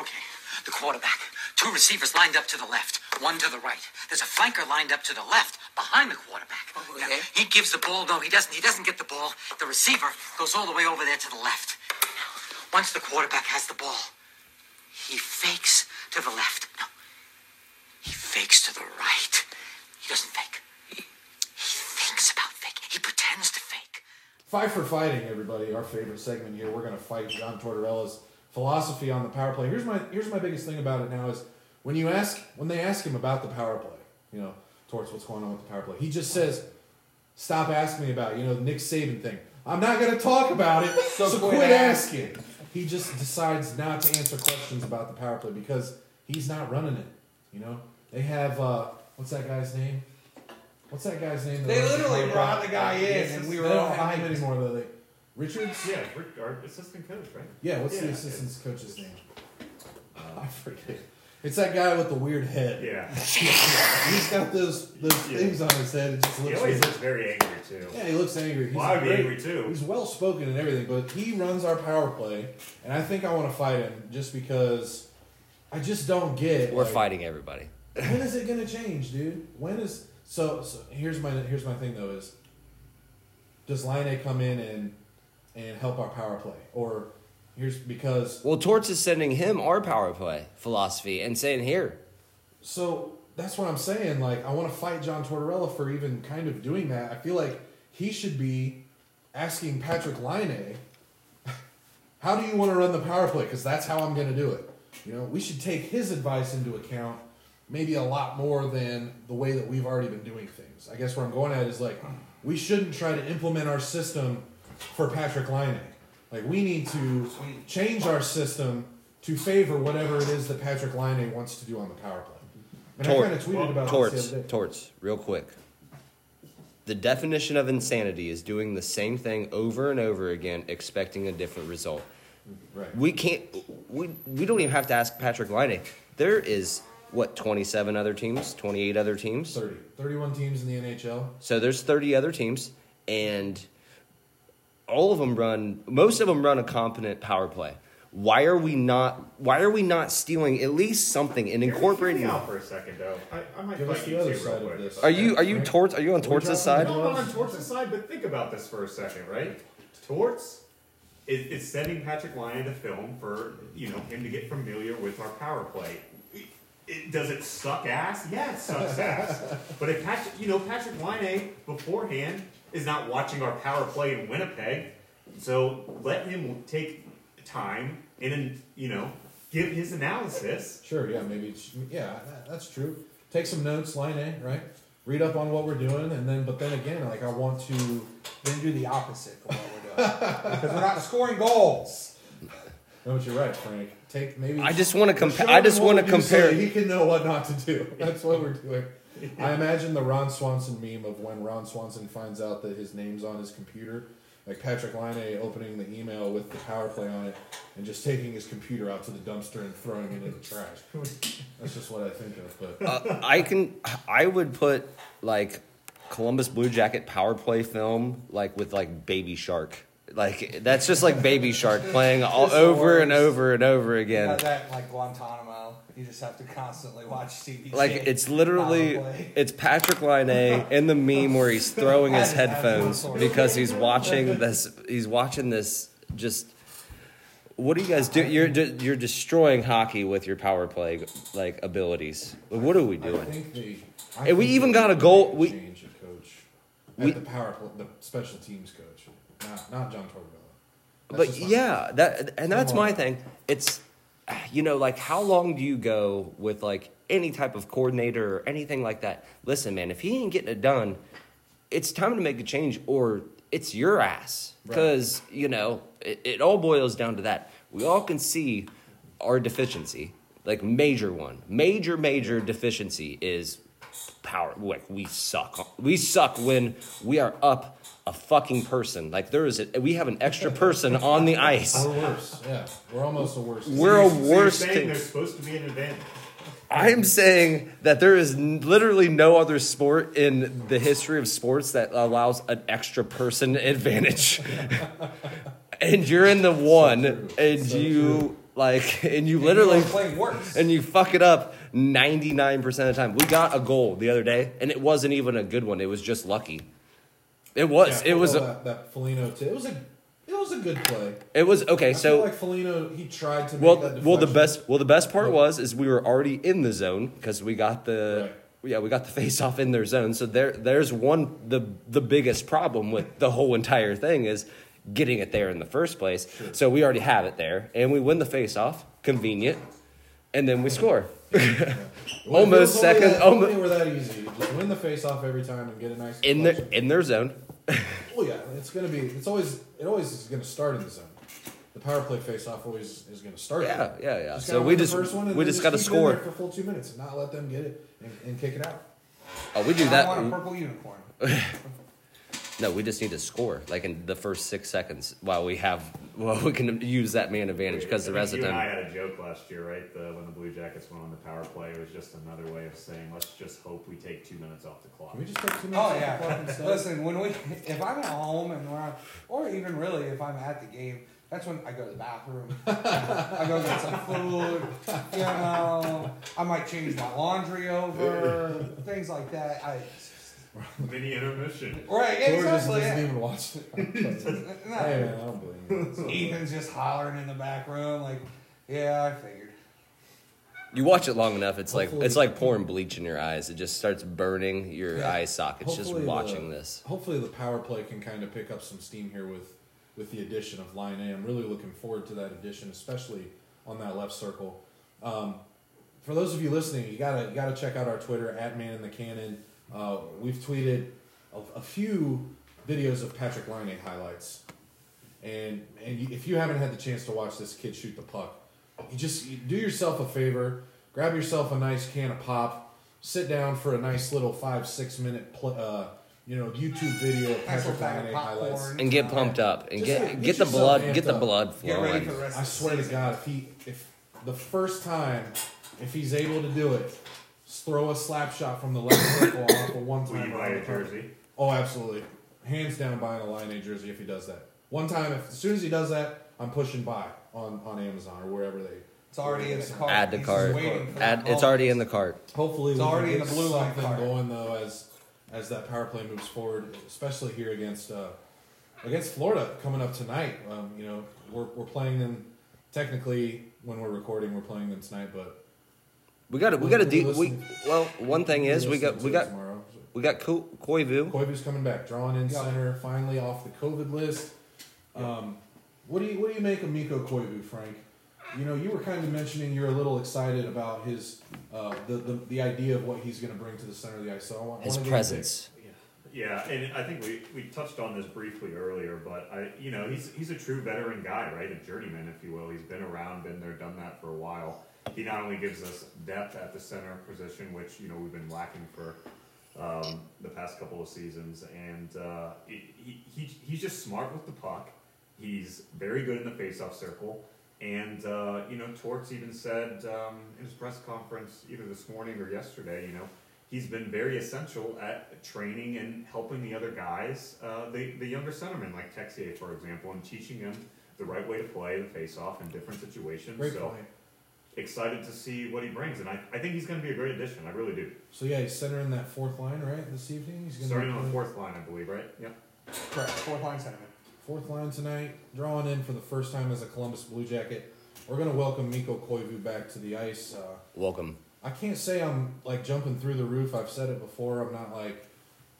Okay, the quarterback. Two receivers lined up to the left, one to the right. There's a flanker lined up to the left, behind the quarterback. Now, Okay. he gives the ball. No, he doesn't. He doesn't get the ball. The receiver goes all the way over there to the left. Once the quarterback has the ball, he fakes to the left. No, he fakes to the right. He doesn't fake. He, he thinks about fake. He pretends to fake. Five for fighting, everybody. Our favorite segment here. We're going to fight John Tortorella's philosophy on the power play. Here's my here's my biggest thing about it now is when you ask when they ask him about the power play, you know, Torts, what's going on with the power play? He just says, "Stop asking me about it." you know the Nick Saban thing. I'm not going to talk about it, (laughs) so, So quit, quit asking. He just decides not to answer questions about the power play because he's not running it. You know, they have uh, what's that guy's name? What's that guy's name? that They runs the literally power brought the guy in, and we were They were don't all have him hyped. anymore though. They, Richards. Yeah, Rick, our assistant coach, right? Yeah, what's the Yeah, assistant coach's name? Uh, (laughs) I forget. It's that guy with the weird head. Yeah. (laughs) He's got those those Yeah. things on his head. It just He looks. always weird. looks very angry too. Yeah, he looks angry. He's Well, I would be great- angry too. He's well spoken and everything, but he runs our power play, and I think I want to fight him just because I just don't get. We're like, fighting everybody. When is it gonna change, dude? When is so? So here's my here's my thing though is. Does Laine come in and and help our power play, or here's because Well, Torts is sending him our power play philosophy and saying, "Here, So that's what I'm saying. Like, I want to fight John Tortorella for even kind of doing that. I feel like he should be asking Patrick Laine, (laughs) how do you want to run the power play? Because that's how I'm going to do it. You know, we should take his advice into account maybe a lot more than the way that we've already been doing things. I guess where I'm going at is like, we shouldn't try to implement our system for Patrick Laine. Like, we need to change our system to favor whatever it is that Patrick Laine wants to do on the power play. And Tor- I kind of tweeted about torts, this the other day. torts, real quick. The definition of insanity is doing the same thing over and over again, expecting a different result. Right. We can't. We we don't even have to ask Patrick Laine. There is what twenty seven other teams, twenty eight other teams. 30. 31 teams in the NHL. So there's 30 other teams, and all of them run. Most of them run a competent power play. Why are we not? Why are we not stealing at least something and incorporating? Hear me out for a second, though. I, I might Give fight us the other side of this. Are you are you Right. torts? Are you on We Torts' side? No, I'm not on Torts' side, but think about this for a second, right? Torts is, is sending Patrick Laine to film for you know him to get familiar with our power play. It, it- does it suck ass? Yeah, it sucks ass. (laughs) But if Patrick, you know, Patrick Laine beforehand is not watching our power play in Winnipeg, so let him take time and then you know give his analysis. Sure, yeah, maybe. It's, yeah, that, that's true. Take some notes, line A, right? Read up on what we're doing, and then, but then again, like I want to. Then do the opposite for what we're doing (laughs) because we're not scoring goals. No, but you're right, Frank. Take maybe. I just want to compare. I just want to compare. He can know what not to do. (laughs) That's what we're doing. I imagine the Ron Swanson meme of when Ron Swanson finds out that his name's on his computer, like Patrick Laine opening the email with the power play on it, and just taking his computer out to the dumpster and throwing it in the trash. That's just what I think of. But Uh, I can. I would put like Columbus Blue Jacket power play film like with like Baby Shark. Like that's just like Baby Shark playing all over and over and over You again. got that in, like Guantanamo. You just have to constantly watch CBC. Like it's literally Power it's Patrick Laine in the meme where he's throwing his (laughs) headphones because he's watching this. He's watching this. Just what do you guys do? You're you're destroying hockey with your power play like abilities. What are we I doing? think they. I And we think even got a goal- to we- change the coach. we- At the power, pl- the special teams coach, not not John Tortorella. That's but yeah, that and that's my thing. It's you know like how long do you go with like any type of coordinator or anything like that? Listen, man, if he ain't getting it done, it's time to make a change or it's your ass Right. because you know it, it all boils down to that. We all can see our deficiency, like major one, major major deficiency is power. Like we suck. We suck when we are up a fucking person. Like there is a, we have an extra person on the ice. We're worse. Yeah, we're almost a worse. We're a So worse saying team. there's supposed to be an advantage. I'm saying that there is n- literally no other sport in the history of sports that allows an extra person (laughs) advantage. (laughs) and you're in the one, true. and So you true. like, and you And literally you and you fuck it up 99% of the time. We got a goal the other day, and it wasn't even a good one. It was just lucky. It was. Yeah, it was. A, that, that Foligno. T- it was a. It was a good play. it was okay. I So like Foligno. He tried to. Well, that well, the best, well, the best part was is we were already in the zone because we got the, yeah, we got the (laughs) face off in their zone. So there, there's one the the biggest problem with the whole entire thing is getting it there in the first place. So we already have it there, and we win the face off, convenient, and then we score. (laughs) Well, almost second- That, almo- only were that easy. Just win the face off every time and get a nice in their in their zone. Well, yeah, it's gonna be. It's always. It always is gonna start in the zone. The power play face off always is gonna start. Yeah, there. yeah, yeah. Just So we just- we just it in score. for full two minutes and not let them get it and, and kick it out. Oh, we do I want a that. purple unicorn. (laughs) No, we just need to score like in the first six seconds while we have well (laughs) we can use that man advantage because the I think rest of you the and I had a joke last year, right? The, when the Blue Jackets went on the power play, it was just another way of saying, let's just hope we take two minutes off the clock. Can we just take two oh, minutes? Oh off the clock yeah. instead? Listen, when we if I'm at home and we're or even really if I'm at the game, that's when I go to the bathroom. (laughs) I go get some food. You know, I might change my laundry over, (laughs) things like that. I (laughs) Mini intermission. right George just exactly. (laughs) doesn't yeah. even watch it. hey No. man, I don't blame you. Ethan's just hollering in the back room, like, yeah, I figured. You watch it long enough, it's like it's like pouring bleach in your eyes. It just starts burning your Yeah. eye sockets just Hopefully watching the- this. Hopefully the power play can kind of pick up some steam here with with the addition of line A. I'm really looking forward to that addition, especially on that left circle. Um, for those of you listening, you gotta you gotta check out our Twitter at Man in the Cannon. Uh, we've tweeted a, a few videos of Patrick Laine highlights, and and if you haven't had the chance to watch this kid shoot the puck, you just you do yourself a favor, grab yourself a nice can of pop, sit down for a nice little five six minute pl- uh, you know YouTube video of Patrick little bag of Laine highlights. and get pumped up and Just get like, get, get the blood get the up. blood flowing. the I swear to. God, if he if the first time if he's able to do it, s- throw a slap shot from the left circle off a one Will time. you buy a jersey? Oh, absolutely. Hands down buying a Line A jersey if he does that. One time, if as soon as he does that, I'm pushing buy on, on Amazon or wherever they. It's already in the cart. Add to He's cart. waiting for Add, it's call. already in the cart. Hopefully, It's we can already in get the blue line something card. going though as as that power play moves forward, especially here against uh, against Florida coming up tonight. Um, you know, we're we're playing them technically when we're recording. We're playing them tonight, but We got to we got to we'll do we well. One thing we'll is we got we got tomorrow. we got Ko- Koivu. Koivu's coming back, drawing in Yeah. center, finally off the COVID list. Um, what do you what do you make of Mikko Koivu, Frank? You know, you were kind of mentioning you're a little excited about his uh, the, the the idea of what he's going to bring to the center of the ice. So I want, His wanna get your presence. Yeah, and I think we, we touched on this briefly earlier, but I you know he's he's a true veteran guy, right? A journeyman, if you will. He's been around, been there, done that for a while. He not only gives us depth at the center position, which you know we've been lacking for um, the past couple of seasons, and uh, he, he, he he's just smart with the puck. He's very good in the faceoff circle. And uh, you know, Torts even said um, in his press conference either this morning or yesterday, you know, he's been very essential at training and helping the other guys, uh, the the younger centermen like Texier, for example, and teaching them the right way to play the faceoff in different situations. Great so point. excited to see what he brings, and I, I think he's going to be a great addition. I really do. So yeah, he's centering that fourth line right this evening. He's gonna Starting on the fourth line, I believe, right? Yep. Correct. Fourth line centerman. fourth line tonight, drawing in for the first time as a Columbus Blue Jacket. We're gonna welcome Mikko Koivu back to the ice. Uh, Welcome. I can't say I'm like jumping through the roof. I've said it before. I'm not like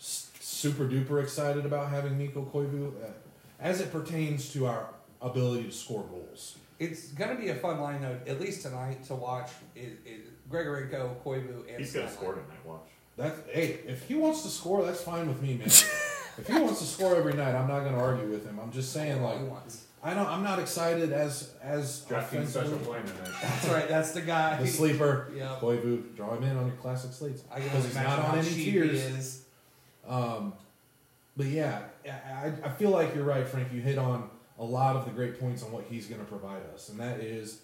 s- super duper excited about having Mikko Koivu uh, as it pertains to our ability to score goals. It's going to be a fun line, though, at least tonight, to watch is, is Grigorenko, Koivu, and He's going to Snellman. score tonight. Watch. That hey, if he wants to score, that's fine with me, man. (laughs) if he wants to score every night, I'm not going to argue with him. I'm just saying, like, he wants. I don't. I'm not excited as as Drafting special offensively. play tonight. That's right. That's the guy. The sleeper, Yep. Koivu, draw him in on your classic slates I can because only he's imagine not how on any cheap he tiers. is. Um, but yeah, I, I feel like you're right, Frank. You hit on a lot of the great points on what he's going to provide us, and that is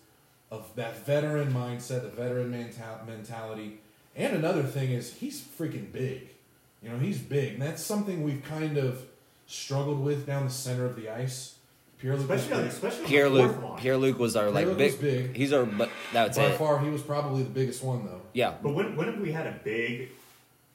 of that veteran mindset, the veteran mental- mentality. And another thing is he's freaking big. You know, he's big, and that's something we've kind of struggled with down the center of the ice. Pierre Luc was Especially on, especially Pierre on the Luc. Pierre Luc was our like Luc big, was big. He's our but that's By it. far, he was probably the biggest one, though. Yeah. But when, when have we had a big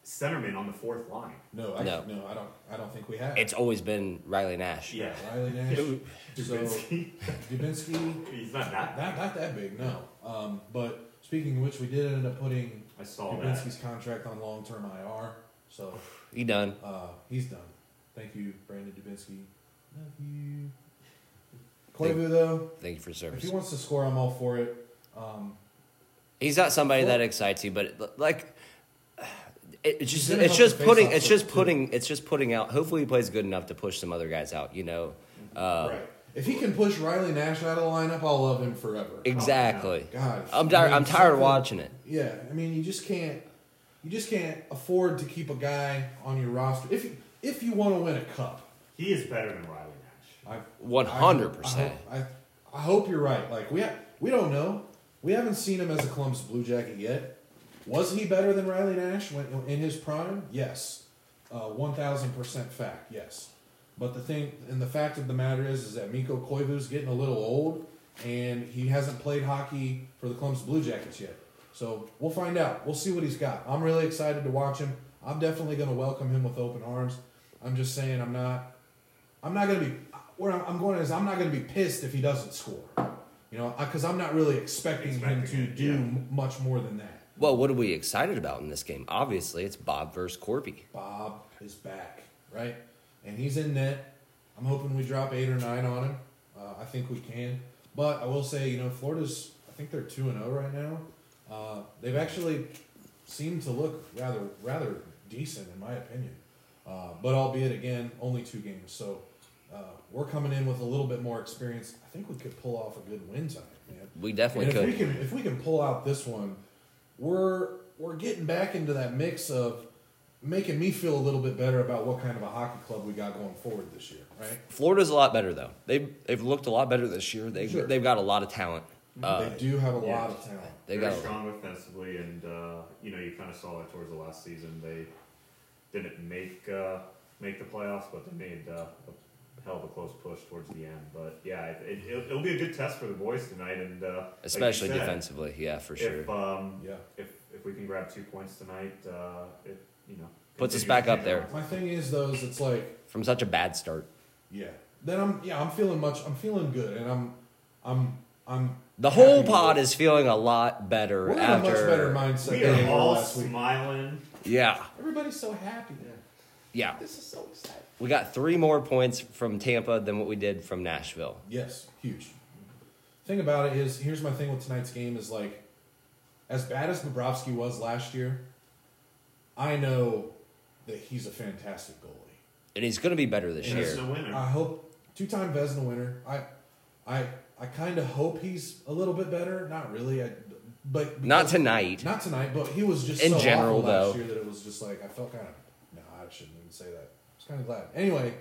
centerman on the fourth line? No, I, No. no, I don't. I don't think we have. It's always been Riley Nash. Yeah. Riley (laughs) Nash, so Dubinsky. Dubinsky. He's not that. Not not that big, no. Um, but speaking of which, we did end up putting I saw that. Dubinsky's contract on long term IR, so He done. uh, he's done. Thank you, Brandon Dubinsky. Love you. Koivu though, Thank you for if service. he wants to score, I'm all for it. Um, He's not somebody that excites you, but like it, it's just gonna it's help just the putting faceoff it's just too. putting it's just putting out. Hopefully, he plays good enough to push some other guys out. You know, uh, right. If he can push Riley Nash out of the lineup, I'll love him forever. exactly. God, I'm I tired. mean, I'm tired of something- watching it. Yeah, I mean, you just can't, you just can't afford to keep a guy on your roster if you, if you want to win a cup. He is better than Riley Nash. I One hundred percent. I, hope- I, I hope you're right. Like we ha- we don't know. We haven't seen him as a Columbus Blue Jacket yet. Was he better than Riley Nash when in his prime? Yes, uh, one thousand percent fact. Yes, but the thing and the fact of the matter is, is that Mikko Koivu's getting a little old, and he hasn't played hockey for the Columbus Blue Jackets yet. So we'll find out. We'll see what he's got. I'm really excited to watch him. I'm definitely going to welcome him with open arms. I'm just saying, I'm not. I'm not going to be. Where I'm I'm going is, I'm not going to be pissed if he doesn't score. You know, because I'm not really expecting, him to it, do yeah. much more than that. Well, what are we excited about in this game? Obviously, it's Bob versus Corby. Bob is back, right? And he's in net. I'm hoping we drop eight or nine on him. Uh, I think we can. But I will say, you know, Florida's, I think they're 2 and 0 right now. Uh, they've actually seemed to look rather rather decent, in my opinion. Uh, but albeit, again, only two games. So we're coming in with a little bit more experience. I think we could pull off a good win tonight, man. We definitely And if we could. can if we can pull out this one, we're we're getting back into that mix of making me feel a little bit better about what kind of a hockey club we got going forward this year, right? Florida's a lot better though. They've they've looked a lot better this year. They Sure. they've got a lot of talent. Uh, they do have a yeah. lot of talent. they very got a, strong offensively, and uh, you know you kind of saw it towards the last season. They didn't make uh, make the playoffs, but they made uh, a hell of a close push towards the end. But yeah, it, it, it'll, it'll be a good test for the boys tonight, and uh, like especially said, defensively. Yeah, for sure. If um, Yeah. if if we can grab two points tonight, uh, it you know Puts us back up there. My thing is though, is it's like From such a bad start. yeah. Then I'm yeah I'm feeling much I'm feeling good and I'm I'm I'm The whole pod is feeling a lot better we're in a after. much better mindset We than are all last week. smiling. Yeah, Everybody's so happy. yeah. This is so exciting. We got three more points from Tampa than what we did from Nashville. Yes, huge. Thing about it is, here's my thing with tonight's game is like, as bad as Bobrovsky was last year, I know that he's a fantastic goalie. And he's going to be better this And year. it's a winner. I hope two-time Vezina winner. I, I, I kind of hope he's a little bit better. Not really, I, but Not tonight. Not tonight, but he was just In so general, awful last though. year that it was just like I felt kind of. No, I shouldn't even say that. I was kind of glad. Anyway,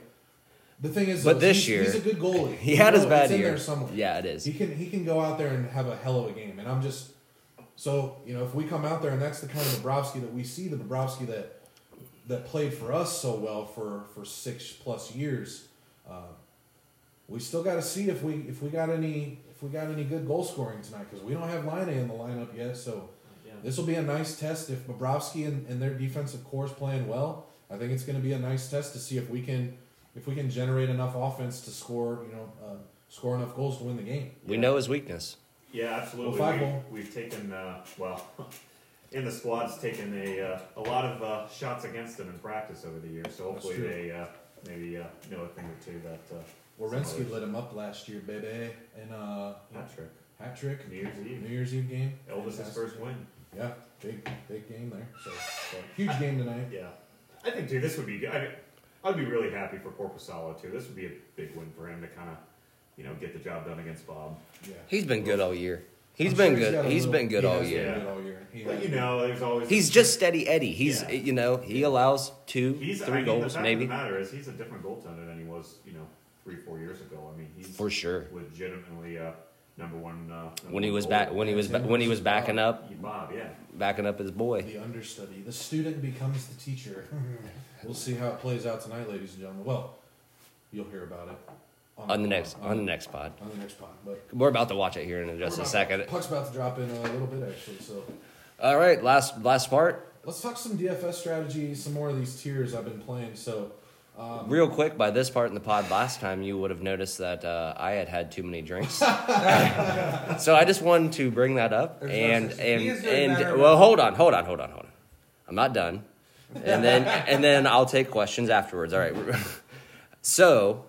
the thing is, But though, this he's, year- he's a good goalie. (laughs) He had his know bad it's in year. there somewhere. Yeah, it is. He can he can go out there and have a hell of a game, and I'm just so you know if we come out there and that's the kind of Bobrovsky that we see, the Bobrovsky that that played for us so well for for six plus years. Uh, we still got to see if we if we got any if we got any good goal scoring tonight because we don't have Laine in the lineup yet. So Yeah. this will be a nice test if Bobrovsky and, and their defensive core is playing well. I think it's going to be a nice test to see if we can if we can generate enough offense to score you know uh, score enough goals to win the game. We know his weakness. Yeah, absolutely. Well, five we, we've taken uh, well (laughs) in the squad's taken a uh, a lot of uh, shots against them in practice over the years. So hopefully they uh, maybe uh, know a thing or two that uh, Werenski lit him up last year, baby, in a hat trick. hat trick New Year's Eve. New Year's Eve game. Elvis's first win. Yeah, big big game there. So So, huge game tonight. yeah, I think too. This would be. good. I mean, I'd be really happy for Korpisalo too. This would be a big win for him to kind of, you know, get the job done against Bob. Yeah, He's been good all year. He's I'm been sure good. got a He's little- been good he all has year. been good all year. He But you know, there's always He's just steady Eddie. He's Yeah. you know he allows two, He's I three mean, goals the fact maybe Of the matter is, he's a different goaltender than he was, you know, three four years ago. I mean, he's for sure. legitimately uh, number one. Uh, number When he was back, when he was ba- when he was backing up, Bob, yeah. backing up his boy. the understudy. The student becomes the teacher. (laughs) we'll see how it plays out tonight, ladies and gentlemen. Well, you'll hear about it On the next on the next pod, on the next pod. But we're about to watch it here in just a about- second. Puck's about to drop in a little bit actually. So All right, last last part. let's talk some DFS strategy. Some more of these tiers I've been playing. So. Um, Real quick, by this part in the pod last time, you would have noticed that uh, I had had too many drinks. (laughs) so I just wanted to bring that up, There's no and such- and and well, hold on, hold on, hold on, hold on. I'm not done, and then (laughs) and then I'll take questions afterwards. All right. (laughs) So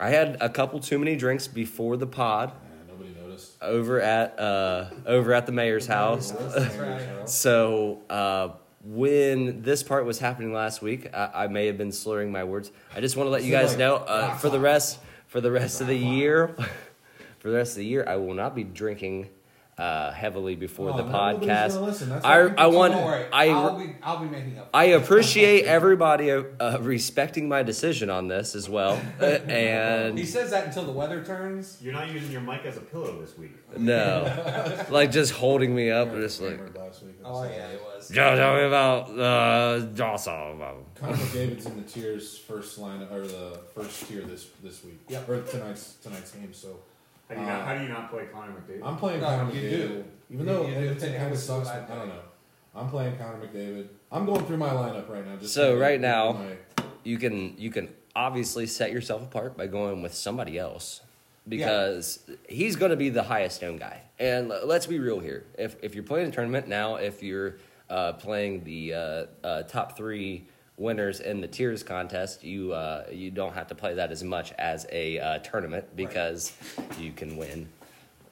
I had a couple too many drinks before the pod nah, nobody noticed. over at uh, over at the mayor's house. That's right. So uh, when this part was happening last week, I, I may have been slurring my words. I just want to let you guys know uh, for the rest for the rest of the year, (laughs) for the rest of the year, I will not be drinking uh, heavily before Oh, the podcast. That's I I want I I'll be I'll be making up. I appreciate everybody uh, respecting my decision on this as well, (laughs) Uh, and he says that until the weather turns. You're not using your mic as a pillow this week. no, (laughs) like just holding me up, just like. Week. Oh yeah, it was. Joe, tell me about uh, Dawson. Connor McDavid's in the tiers first line or the first tier this this week. Yep. Or tonight's tonight's game. So How do you, Uh, not, how do you not play Connor McDavid? I'm playing No, Connor you McDavid. do. Even You- though you do. Edmonton Take kind of it sucks, to I don't day. know. I'm playing Connor McDavid. I'm going through my lineup right now. Just So to right get now- my- You can you can obviously set yourself apart by going with somebody else because he's going to be the highest known guy. And l- let's be real here. If if you're playing a tournament now, if you're uh, playing the uh, uh, top three winners in the tiers contest, you uh, you don't have to play that as much as a uh, tournament because you can win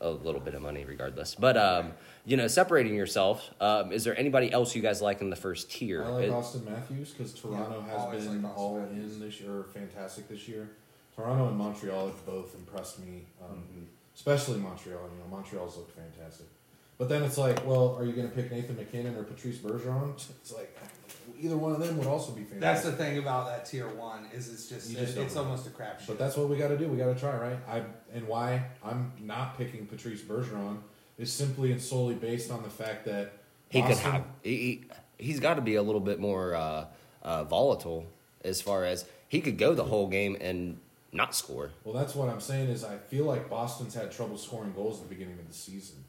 a little bit of money regardless. But um, you know, separating yourself. Um, is there anybody else you guys like in the first tier? I like It- Auston Matthews because Toronto Yeah, has been like all Matthews. in this year, fantastic this year. Toronto and Montreal have both impressed me, um, Mhm. especially Montreal. You know, Montreal's looked fantastic. But then it's like, well, are you going to pick Nathan MacKinnon or Patrice Bergeron? (laughs) It's like either one of them would also be fantastic. That's the thing about that tier one is it's just, You just it's know. almost a crapshoot. But that's what we got to do. We got to try, right? I and why I'm not picking Patrice Bergeron is simply and solely based on the fact that He could have. He, he, he's got to be a little bit more uh, uh, volatile as far as he could go the whole game and not score. Well, that's what I'm saying. Is I feel like Boston's had trouble scoring goals at the beginning of the season.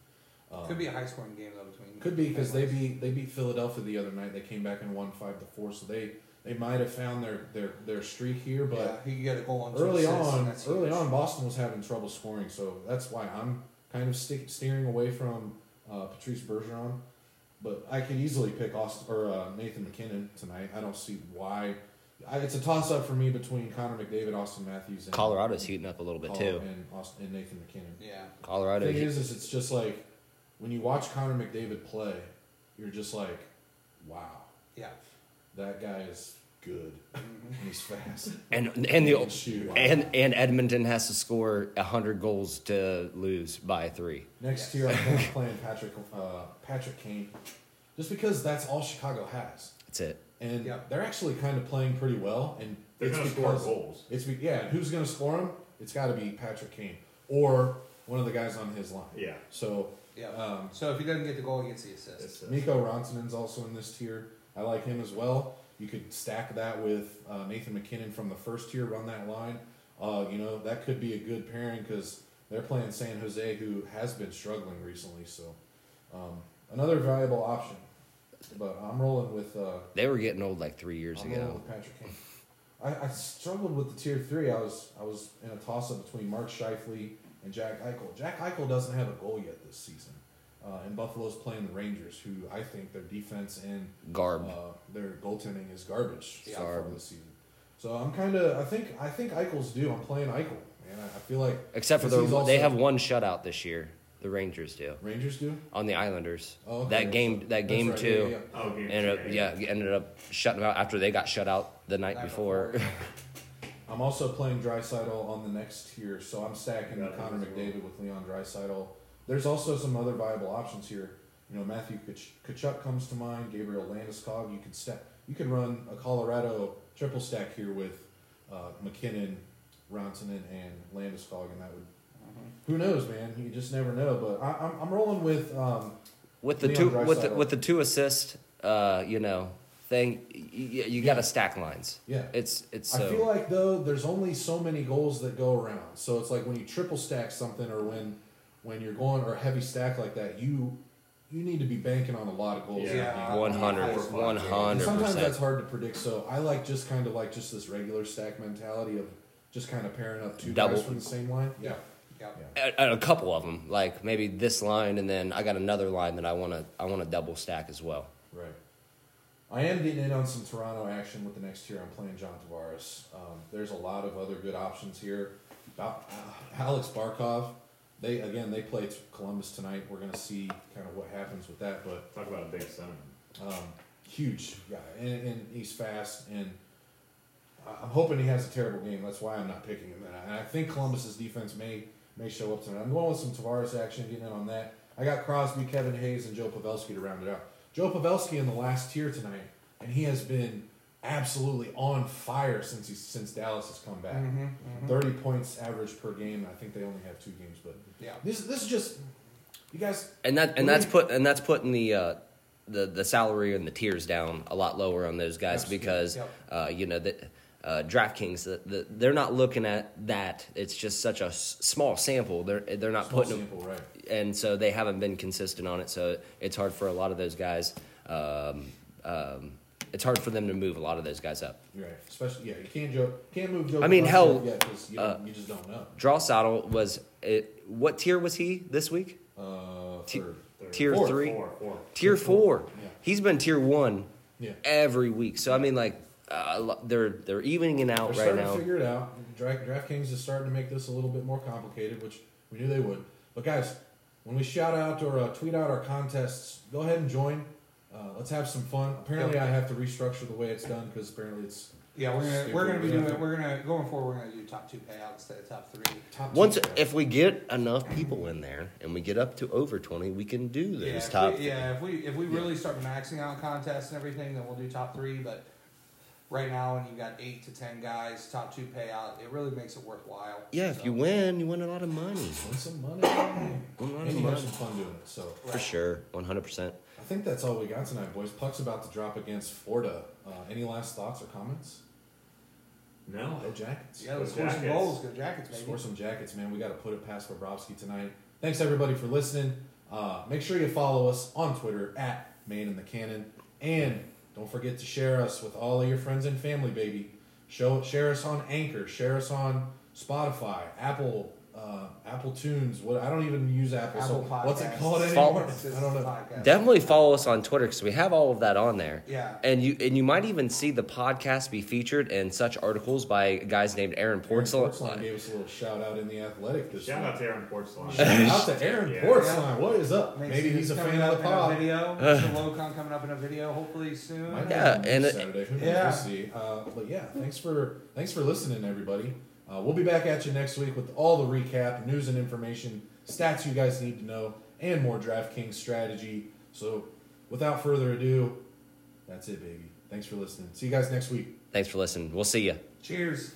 Um, could be a high scoring game though between. Could be because they beat they beat Philadelphia the other night. They came back and won five to four. So they they might have found their their their streak here, but. yeah, he got get a goal on early assists, and on, early huge. on, Boston was having trouble scoring, so that's why I'm kind of stick, steering away from uh, Patrice Bergeron. But I could easily pick Auston or uh, Nathan MacKinnon tonight. I don't see why. I, it's a toss up for me between Connor McDavid, Auston Matthews, and Colorado's heating up a little bit Col- too. and, Auston, and Nathan MacKinnon. Yeah, Colorado. The thing he- is, is it's just like when you watch Connor McDavid play, you're just like, wow, yeah. that guy is good and he's fast. (laughs) and and the can shoot. and and Edmonton has to score hundred goals to lose by three. Next Yes. year, I'm playing- (laughs) playing Patrick uh, Patrick Kane, just because that's all Chicago has, That's it. and Yeah. they're actually kind of playing pretty well. And They're it's going to score goals. it's be, yeah. and Who's going to score them? It's got to be Patrick Kane or one of the guys on his line. Yeah. So Yeah. um, so if he doesn't get the goal, he gets the assist. It's, uh, Mikko Rantanen's also in this tier. I like him as well. You could stack that with uh, Nathan MacKinnon from the first tier, run that line. Uh, you know that could be a good pairing because they're playing San Jose, who has been struggling recently. So um, another valuable option. But I'm rolling with uh, They were getting old like three years I'm rolling ago. with Patrick Kane. I, I struggled with the tier three. I was I was in a toss up between Mark Scheifele and Jack Eichel. Jack Eichel doesn't have a goal yet this season, uh, and Buffalo's playing the Rangers, who I think their defense and Garb. uh, their goaltending is garbage so far this season. So I'm kind of I think I think Eichel's due. I'm playing Eichel, man. I, I feel like Except for the also- they have one shutout this year. The Rangers do Rangers do. on the Islanders. Oh, okay. That game. That game right, two. yeah, yeah, Oh, game Ended two, up, yeah, ended up shutting out after they got shut out the night Night before. (laughs) before. I'm also playing Draisaitl on the next tier, so I'm stacking Got it Connor as well. McDavid with Leon Draisaitl. There's also some other viable options here. You know, Matthew Kach- Tkachuk comes to mind. Gabriel Landeskog. You could stack. You could run a Colorado triple stack here with uh, MacKinnon, Rantanen, and Landeskog, and that would. Who knows, man? You just never know. But I, I'm, I'm rolling with. Um, with the Leon two with the, with the two assist, uh, you know, thing. You, you got to stack lines. yeah. It's it's I feel like though there's only so many goals that go around. So it's like when you triple stack something or when when you're going or a heavy stack like that, you you need to be banking on a lot of goals. Yeah. game. One hundred, Yeah. one And hundred sometimes that's hard to predict. So I like just kind of like just this regular stack mentality of just kind of pairing up two Double. guys from the same line. Yeah. Yep. A, a couple of them, like maybe this line, and then I got another line that I want to I want to double stack as well. Right. I am getting in on some Toronto action with the next tier. I'm playing John Tavares. Um, there's a lot of other good options here. About, uh, Alex Barkov. They again they play Columbus tonight. We're going to see kind of what happens with that. But Talk about a big center. um, huge guy, and, and he's fast. And I'm hoping he has a terrible game. That's why I'm not picking him. And I, and I think Columbus's defense may may show up tonight. I'm going with some Tavares action, getting in on that. I got Crosby, Kevin Hayes, and Joe Pavelski to round it out. Joe Pavelski in the last tier tonight, and he has been absolutely on fire since he since Dallas has come back. Mhm, mhm. Thirty points average per game. I think they only have two games, but Yeah. this this is just you guys. And that and that's do put and that's putting the uh, the the salary and the tiers down a lot lower on those guys Absolutely. because Yep. uh, you know the uh, DraftKings the, the, they're not looking at that. It's just such a s- small sample. They're they're not Small putting them, right? and so they haven't been consistent on it. So it's hard for a lot of those guys. Um, um, it's hard for them to move a lot of those guys up. Right. Especially yeah, you can't Joe can't move Joe. I mean, hell, yet you, uh, you just don't know. Draisaitl was it, what tier was he this week? Uh, T- third. Tier Four, three, Four, four. tier four. Yeah. He's been tier one Yeah. every week. So I mean, like uh, they're they're evening it out They're right starting now. to figure it out. Draft, DraftKings is starting to make this a little bit more complicated, which we knew they would. But guys, when we shout out or uh, tweet out our contests, go ahead and join. Uh, let's have some fun. Apparently, Yep. I have to restructure the way it's done because apparently it's Yeah, we're gonna we're gonna with be it. doing we're gonna going forward. We're gonna do top two payouts instead of top three. Top Once two. if we get enough people in there and we get up to over twenty, we can do those Yeah, top. we, yeah. If we if we really start maxing out contests and everything, then we'll do top three. But right now, and you got eight to ten guys, top two payout, it really makes it worthwhile. Yeah, if you win, you win a lot of money. Win some money. Win a lot And of you have some fun doing it. So For sure, one hundred percent. I think that's all we got tonight, boys. Puck's about to drop against Florida. Uh, any last thoughts or comments? No. Go Jackets. Yeah, let's Go score some Jackets. goals. Go Jackets, baby. Score some jackets, man. We got to put it past Bobrovsky tonight. Thanks everybody for listening. Uh, make sure you follow us on Twitter at Man in the Cannon, and don't forget to share us with all of your friends and family, baby. Show share us on Anchor, share us on Spotify, Apple, uh, Apple Tunes. What I don't even use Apple. Apple so what's it Podcasts. called Follow- anymore? I don't know. Podcast. Definitely follow us on Twitter because we have all of that on there. Yeah. And you and you might even see the podcast be featured in such articles by guys named Aaron Aaron Portzline. Portzline gave us a little shout out in the Athletic this Shout week. out to Aaron Portzline. Shout out to Aaron Yeah. Portzline. What is up? Makes Maybe sense. he's a Coming fan of up the in a pod. video. (laughs) Mr. Locon coming up in a video, hopefully soon. Might Yeah, and this it- Saturday. Who? Yeah. We'll see. Uh, but yeah, thanks for thanks for listening, everybody. Uh, we'll be back at you next week with all the recap, news and information, stats you guys need to know, and more DraftKings strategy. So, without further ado, that's it, baby. Thanks for listening. See you guys next week. Thanks for listening. We'll see you. Cheers.